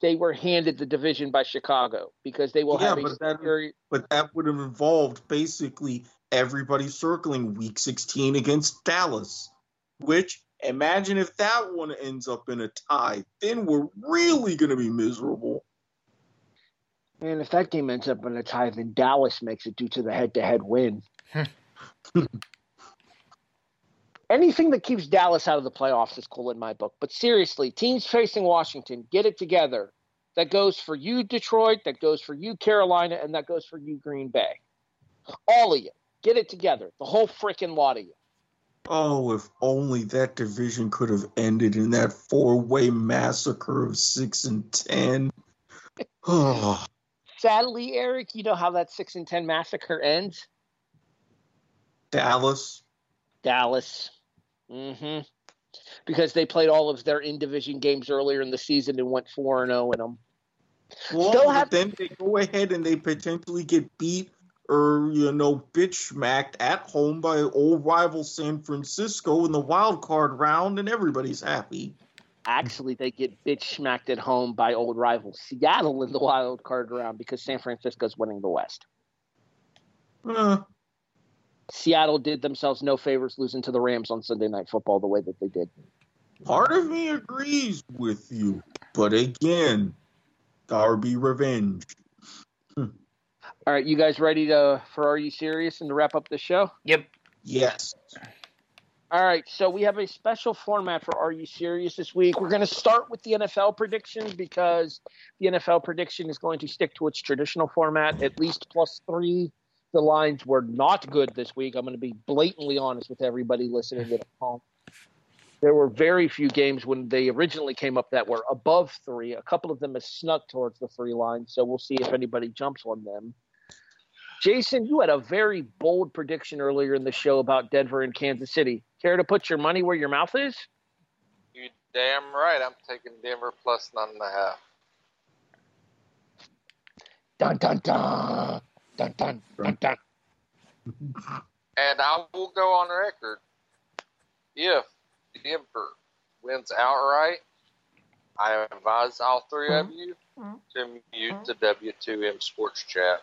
they were handed the division by Chicago because they will Yeah, have a but that- but that would have involved basically everybody circling Week 16 against Dallas. Which imagine if that one ends up in a tie, then we're really going to be miserable. Man, if that game ends up in a tie, then Dallas makes it due to the head-to-head win. Anything that keeps Dallas out of the playoffs is cool in my book. But seriously, teams facing Washington, get it together. That goes for you, Detroit. That goes for you, Carolina, and that goes for you, Green Bay. All of you, get it together. The whole freaking lot of you. Oh, if only that division could have ended in that four-way massacre of six and ten. Oh, Sadly, Erik, you know how that six and ten massacre ends. Dallas. Dallas. Mm-hmm. Because they played all of their in division games earlier in the season and went four and zero in them. Well, Still but have- then they go ahead and they potentially get beat or you know bitch smacked at home by old rival San Francisco in the wild card round, and everybody's happy. Actually, they get bitch smacked at home by old rival Seattle in the wild card round because San Francisco's winning the West. Uh, Seattle did themselves no favors losing to the Rams on Sunday Night Football the way that they did. part of me agrees with you, but again, Darby revenge. All right, you guys ready to for Are You Serious and to wrap up the show? Yep. Yes. All right, so we have a special format for Are You Serious this week. We're going to start with the NFL predictions because the NFL prediction is going to stick to its traditional format, at least plus three. The lines were not good this week. I'm going to be blatantly honest with everybody listening at home. There were very few games when they originally came up that were above three. A couple of them have snuck towards the three line, so we'll see if anybody jumps on them. Jason, you had a very bold prediction earlier in the show about Denver and Kansas City. Care to put your money where your mouth is? You damn right. I'm taking Denver plus nine and a half. Dun dun dun dun dun dun dun. And I will go on record. If Denver wins outright, I advise all three of mm-hmm. you to mm-hmm. mute the W2M Sports Chat.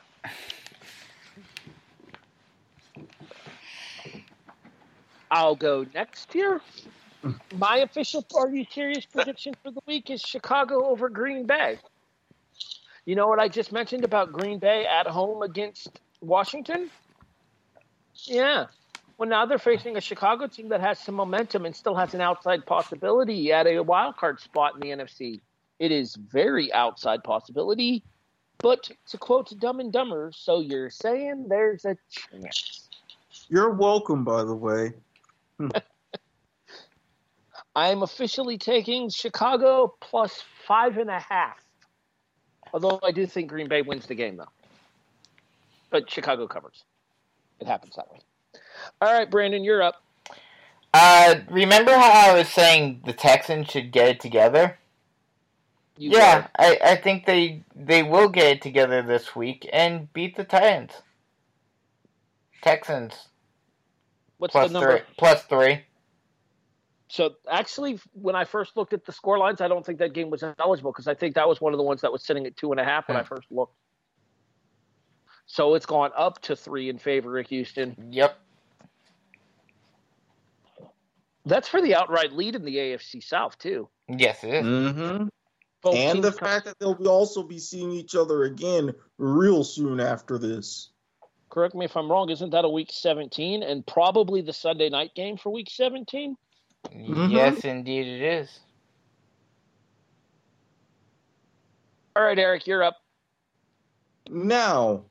I'll go next year. My official Are You Serious prediction for the week is Chicago over Green Bay. You know what I just mentioned about Green Bay at home against Washington? Yeah. Well, now they're facing a Chicago team that has some momentum and still has an outside possibility at a wild card spot in the NFC. It is very outside possibility, but to quote Dumb and Dumber, so you're saying there's a chance. You're welcome, by the way. I'm officially taking Chicago plus five and a half. Although I do think Green Bay wins the game, though. But Chicago covers. It happens that way. All right, Brandon, you're up. Uh, remember how I was saying the Texans should get it together? You yeah, I, I think they they will get it together this week and beat the Titans. Texans What's plus the number? three. Plus three. So actually, when I first looked at the score lines, I don't think that game was eligible because I think that was one of the ones that was sitting at two and a half when I Hmm. first looked. So it's gone up to three in favor of Houston. Yep. That's for the outright lead in the AFC South too. Yes, it is. Mm-hmm. And the come- fact that they'll also be seeing each other again real soon after this. Correct me if I'm wrong, isn't that a week 17 and probably the Sunday night game for week 17? Mhm. Yes, indeed, it is. All right, Erik, you're up. Now,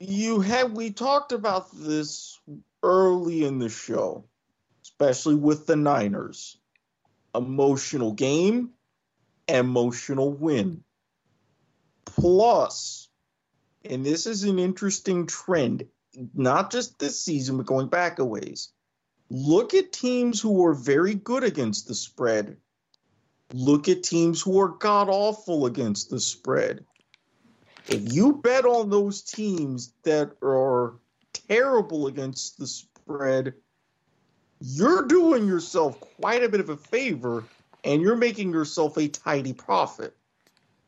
you had we talked about this early in the show, especially with the Niners. Emotional game, emotional win. Plus, and this is an interesting trend, not just this season, but going back a ways. Look at teams who are very good against the spread. Look at teams who are god awful against the spread if you bet on those teams that are terrible against the spread, you're doing yourself quite a bit of a favor and you're making yourself a tidy profit.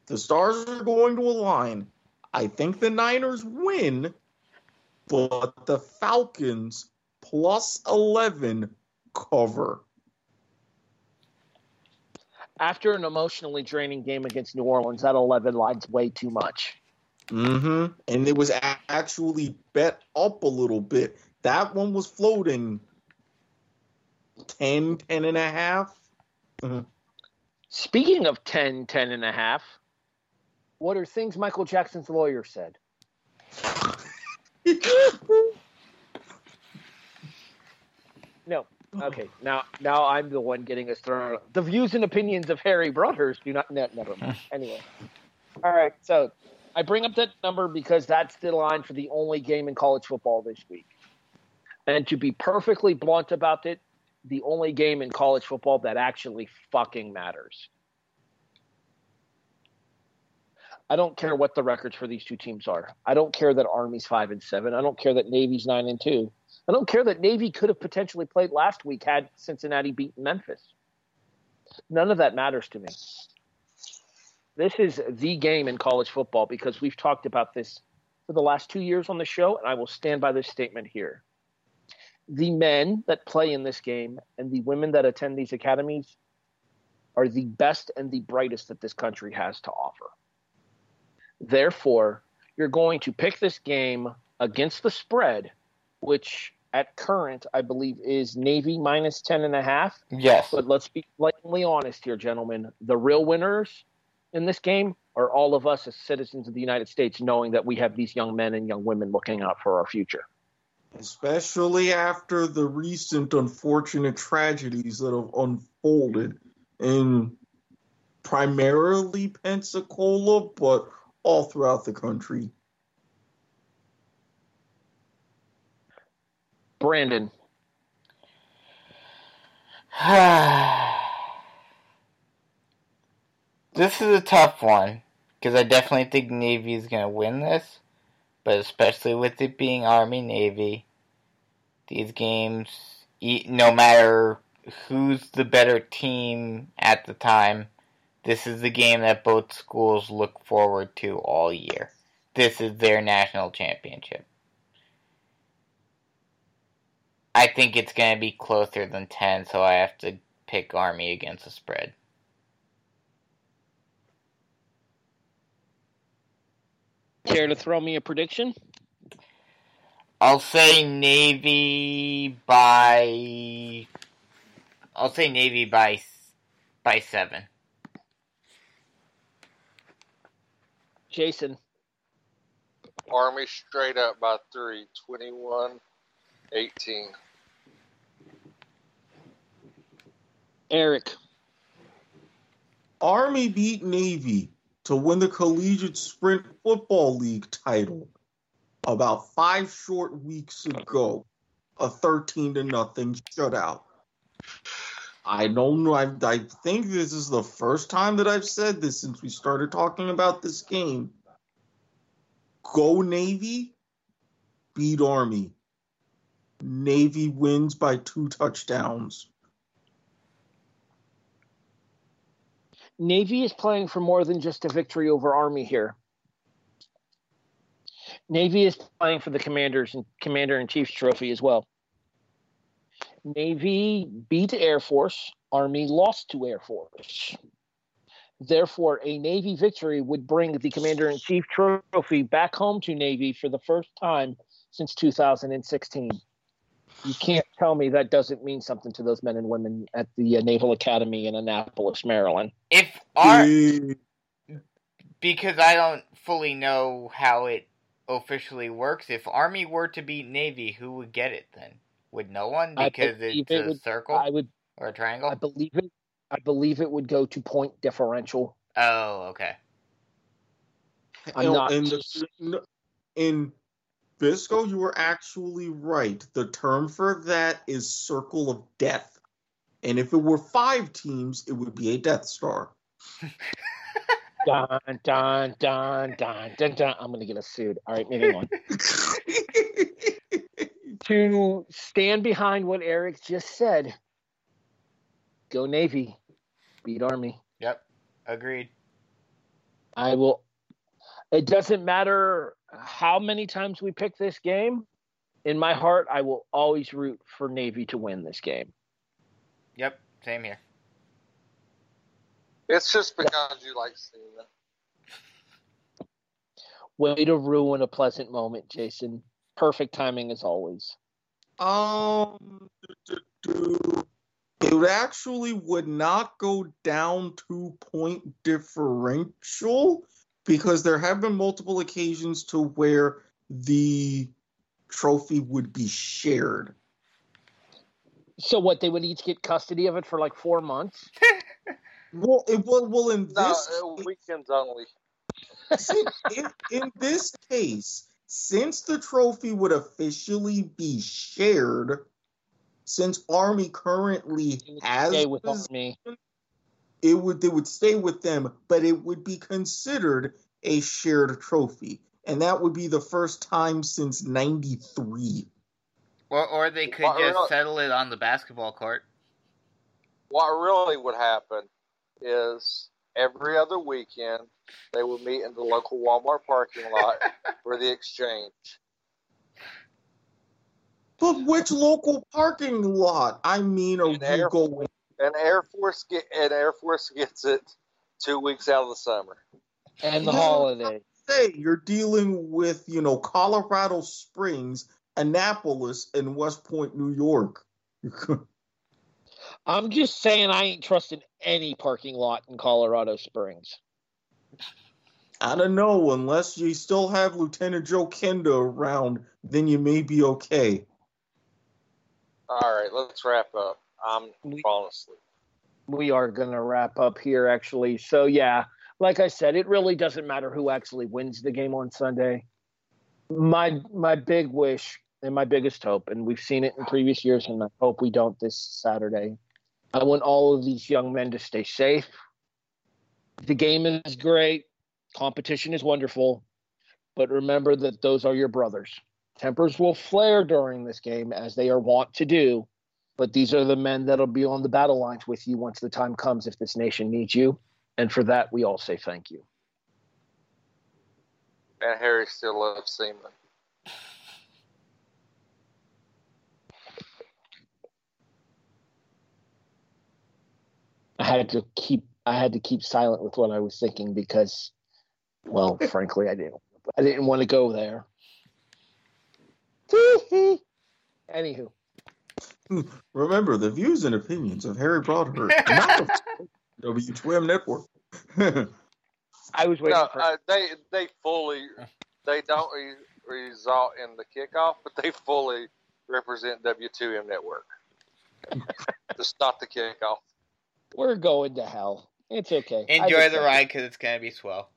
The stars are going to align. I think the Niners win, but the Falcons plus 11 cover. After an emotionally draining game against New Orleans, that 11 line's way too much. Mm-hmm. And it was actually bet up a little bit. That one was floating 10, 10 and a half. Speaking of 10, 10 and a half, what are things Michael Jackson's lawyer said? No. Okay, now now I'm the one getting us thrown. The views and opinions of Harry Broadhurst do not. Ne- never mind. Anyway, all right. So I bring up that number because that's the line for the only game in college football this week. And to be perfectly blunt about it, the only game in college football that actually fucking matters. I don't care what the records for these two teams are. I don't care that Army's five and seven. I don't care that Navy's nine and two. I don't care that Navy could have potentially played last week had Cincinnati beaten Memphis. None of that matters to me. This is the game in college football because we've talked about this for the last two years on the show, and I will stand by this statement here. The men that play in this game and the women that attend these academies are the best and the brightest that this country has to offer. Therefore, you're going to pick this game against the spread, which at current, I believe, is Navy minus ten and a half. Yes. But let's be blatantly honest here, gentlemen. The real winners in this game are all of us as citizens of the United States, knowing that we have these young men and young women looking out for our future. especially after the recent unfortunate tragedies that have unfolded in primarily Pensacola, but all throughout the country. Brandon, this is a tough one because I definitely think Navy is going to win this, but especially with it being Army Navy, these games, e- no matter who's the better team at the time, this is the game that both schools look forward to all year. This is their national championship. I think it's going to be closer than 10, so I have to pick Army against the spread. care to throw me a prediction? I'll say Navy by. I'll say Navy by by seven. Jason, Army straight up by three, 21 18. Erik, Army beat Navy to win the Collegiate Sprint Football League title about five short weeks ago. A 13 to nothing shutout. I don't know. I, I think this is the first time that I've said this since we started talking about this game. Go Navy, beat Army. Navy wins by two touchdowns. Navy is playing for more than just a victory over Army here. Navy is playing for the Commanders and Commander in Chief's trophy as well. Navy beat Air Force, Army lost to Air Force. Therefore, a Navy victory would bring the Commander in Chief trophy back home to Navy for the first time since 2016. You can't tell me that doesn't mean something to those men and women at the uh, Naval Academy in Annapolis, Maryland. If Ar- Big- because I don't fully know how it officially works. If Army were to beat Navy, who would get it then? Would no one because it's it a would- circle I would, or a triangle? I believe it. I believe it would go to point differential. oh, okay. I'm No, not in, the, no, in Bisco, you were actually right. The term for that is circle of death. And if it were five teams, it would be a Death Star. Dun dun dun dun dun dun. I'm gonna get us sued. All right, moving on. to stand behind what Erik just said. Go Navy, beat Army. Yep. Agreed. I will. It doesn't matter how many times we pick this game. In my heart, I will always root for Navy to win this game. Yep. Same here. It's just because you like seeing them. Way to ruin a pleasant moment, Jason. Perfect timing as always. Um, it actually would not go down to point differential because there have been multiple occasions to where the trophy would be shared. So what? They would each get custody of it for like four months. Well, it will. Well, in No, this uh, weekends only. in, in, in this case, since the trophy would officially be shared, since Army currently has Stay with pos- Army. it would they would stay with them, but it would be considered a shared trophy, and that would be the first time since '93. Or or they could Well, just really- settle it on the basketball court. What really would happen is every other weekend they would meet in the local Walmart parking lot for the exchange. But which local parking lot? I mean, are In we Air- going? And Air Force get and Air Force gets it two weeks out of the summer. and the Yeah. holiday. Say you're dealing with you know Colorado Springs, Annapolis and West Point, New York. I'm just saying I ain't trusting any parking lot in Colorado Springs. I don't know. Unless you still have Lieutenant Joe Kenda around, then you may be okay. All right, let's wrap up. I'm We- falling asleep. We are going to wrap up here, actually. So, yeah, like I said, it really doesn't matter who actually wins the game on Sunday. My my big wish and my biggest hope, and we've seen it in previous years, and I hope we don't this Saturday. I want all of these young men to stay safe. The game is great, competition is wonderful, but remember that those are your brothers. Tempers will flare during this game, as they are wont to do, but these are the men that'll be on the battle lines with you once the time comes if this nation needs you. And for that, we all say thank you. And Harry still loves Seaman. I had to keep I had to keep silent with what I was thinking because, well, frankly, I didn't I didn't want to go there. Anywho, Remember, the views and opinions of Harry Broadhurst, not of W2M Network. I was waiting No, for uh, they they fully they don't re- result in the kickoff, but they fully represent W2M Network. Just not the kickoff. We're going to hell. It's okay. Enjoy the ride because it's gonna be swell.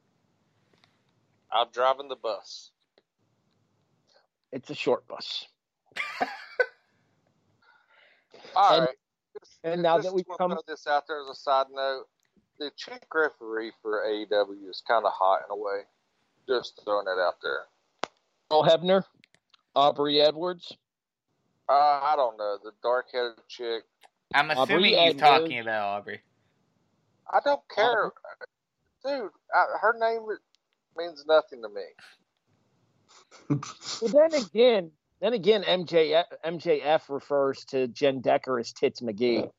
I'm driving the bus. It's a short bus. All And- right. And now just that we've wanna come throw this out there as a side note, the chick referee for AEW is kind of hot in a way. Just throwing that out there. Earl Hebner, Aubrey Edwards, Uh, I don't know the dark-headed chick. I'm Aubrey assuming he's Edwards. talking about Aubrey. I don't care, dude. I, her name means nothing to me. Well, then again, then again, MJF, MJF refers to Jen Decker as Tits McGee.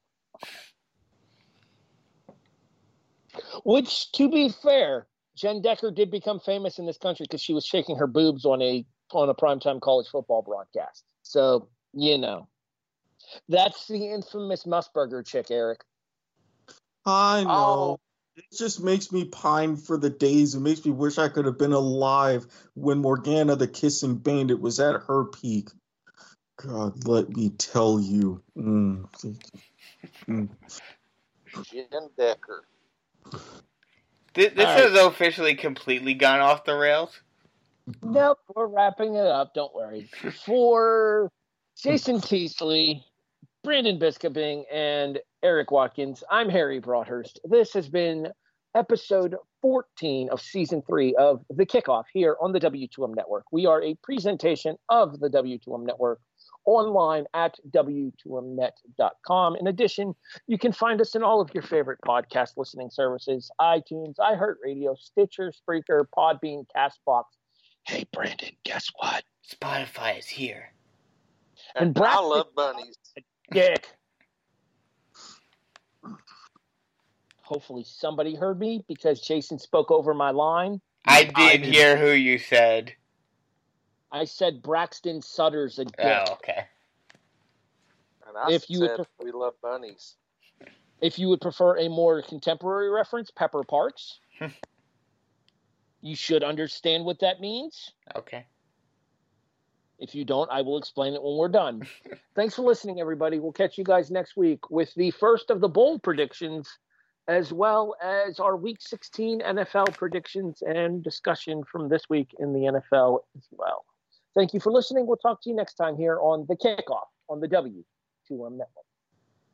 Which, to be fair, Jen Decker did become famous in this country because she was shaking her boobs on a on a primetime college football broadcast. So you know, that's the infamous Musburger chick, Erik. I know. Oh. It just makes me pine for the days. It makes me wish I could have been alive when Morgana the Kissing Bandit was at her peak. God, let me tell you. Mm. Mm. Jen Decker. This, this All right. has officially completely gone off the rails. Nope, we're wrapping it up. Don't worry. For Jason Teasley, Brandon Biskobing, and Erik Watkins, I'm Harry Broadhurst. This has been episode 14 of season three of The Kickoff here on the W2M Network. We are a presentation of the W2M Network online at W2Mnet.com. In addition, you can find us in all of your favorite podcast listening services iTunes, iHeartRadio, Stitcher, Spreaker, Podbean, Castbox. Hey, Brandon, guess what? Spotify is here. And And Brad- I love bunnies. Dick. Hopefully, somebody heard me because Jason spoke over my line. I did I hear who you said. I said Braxton Sutter's a dick. Oh, okay. And I If you said prefer- we love bunnies. If you would prefer a more contemporary reference, Pepper Parks. Hmm. you should understand what that means. Okay. If you don't, I will explain it when we're done. Thanks for listening, everybody. We'll catch you guys next week with the first of the bowl predictions, as well as our Week 16 NFL predictions and discussion from this week in the NFL as well. Thank you for listening. We'll talk to you next time here on The Kickoff on the W2M Network.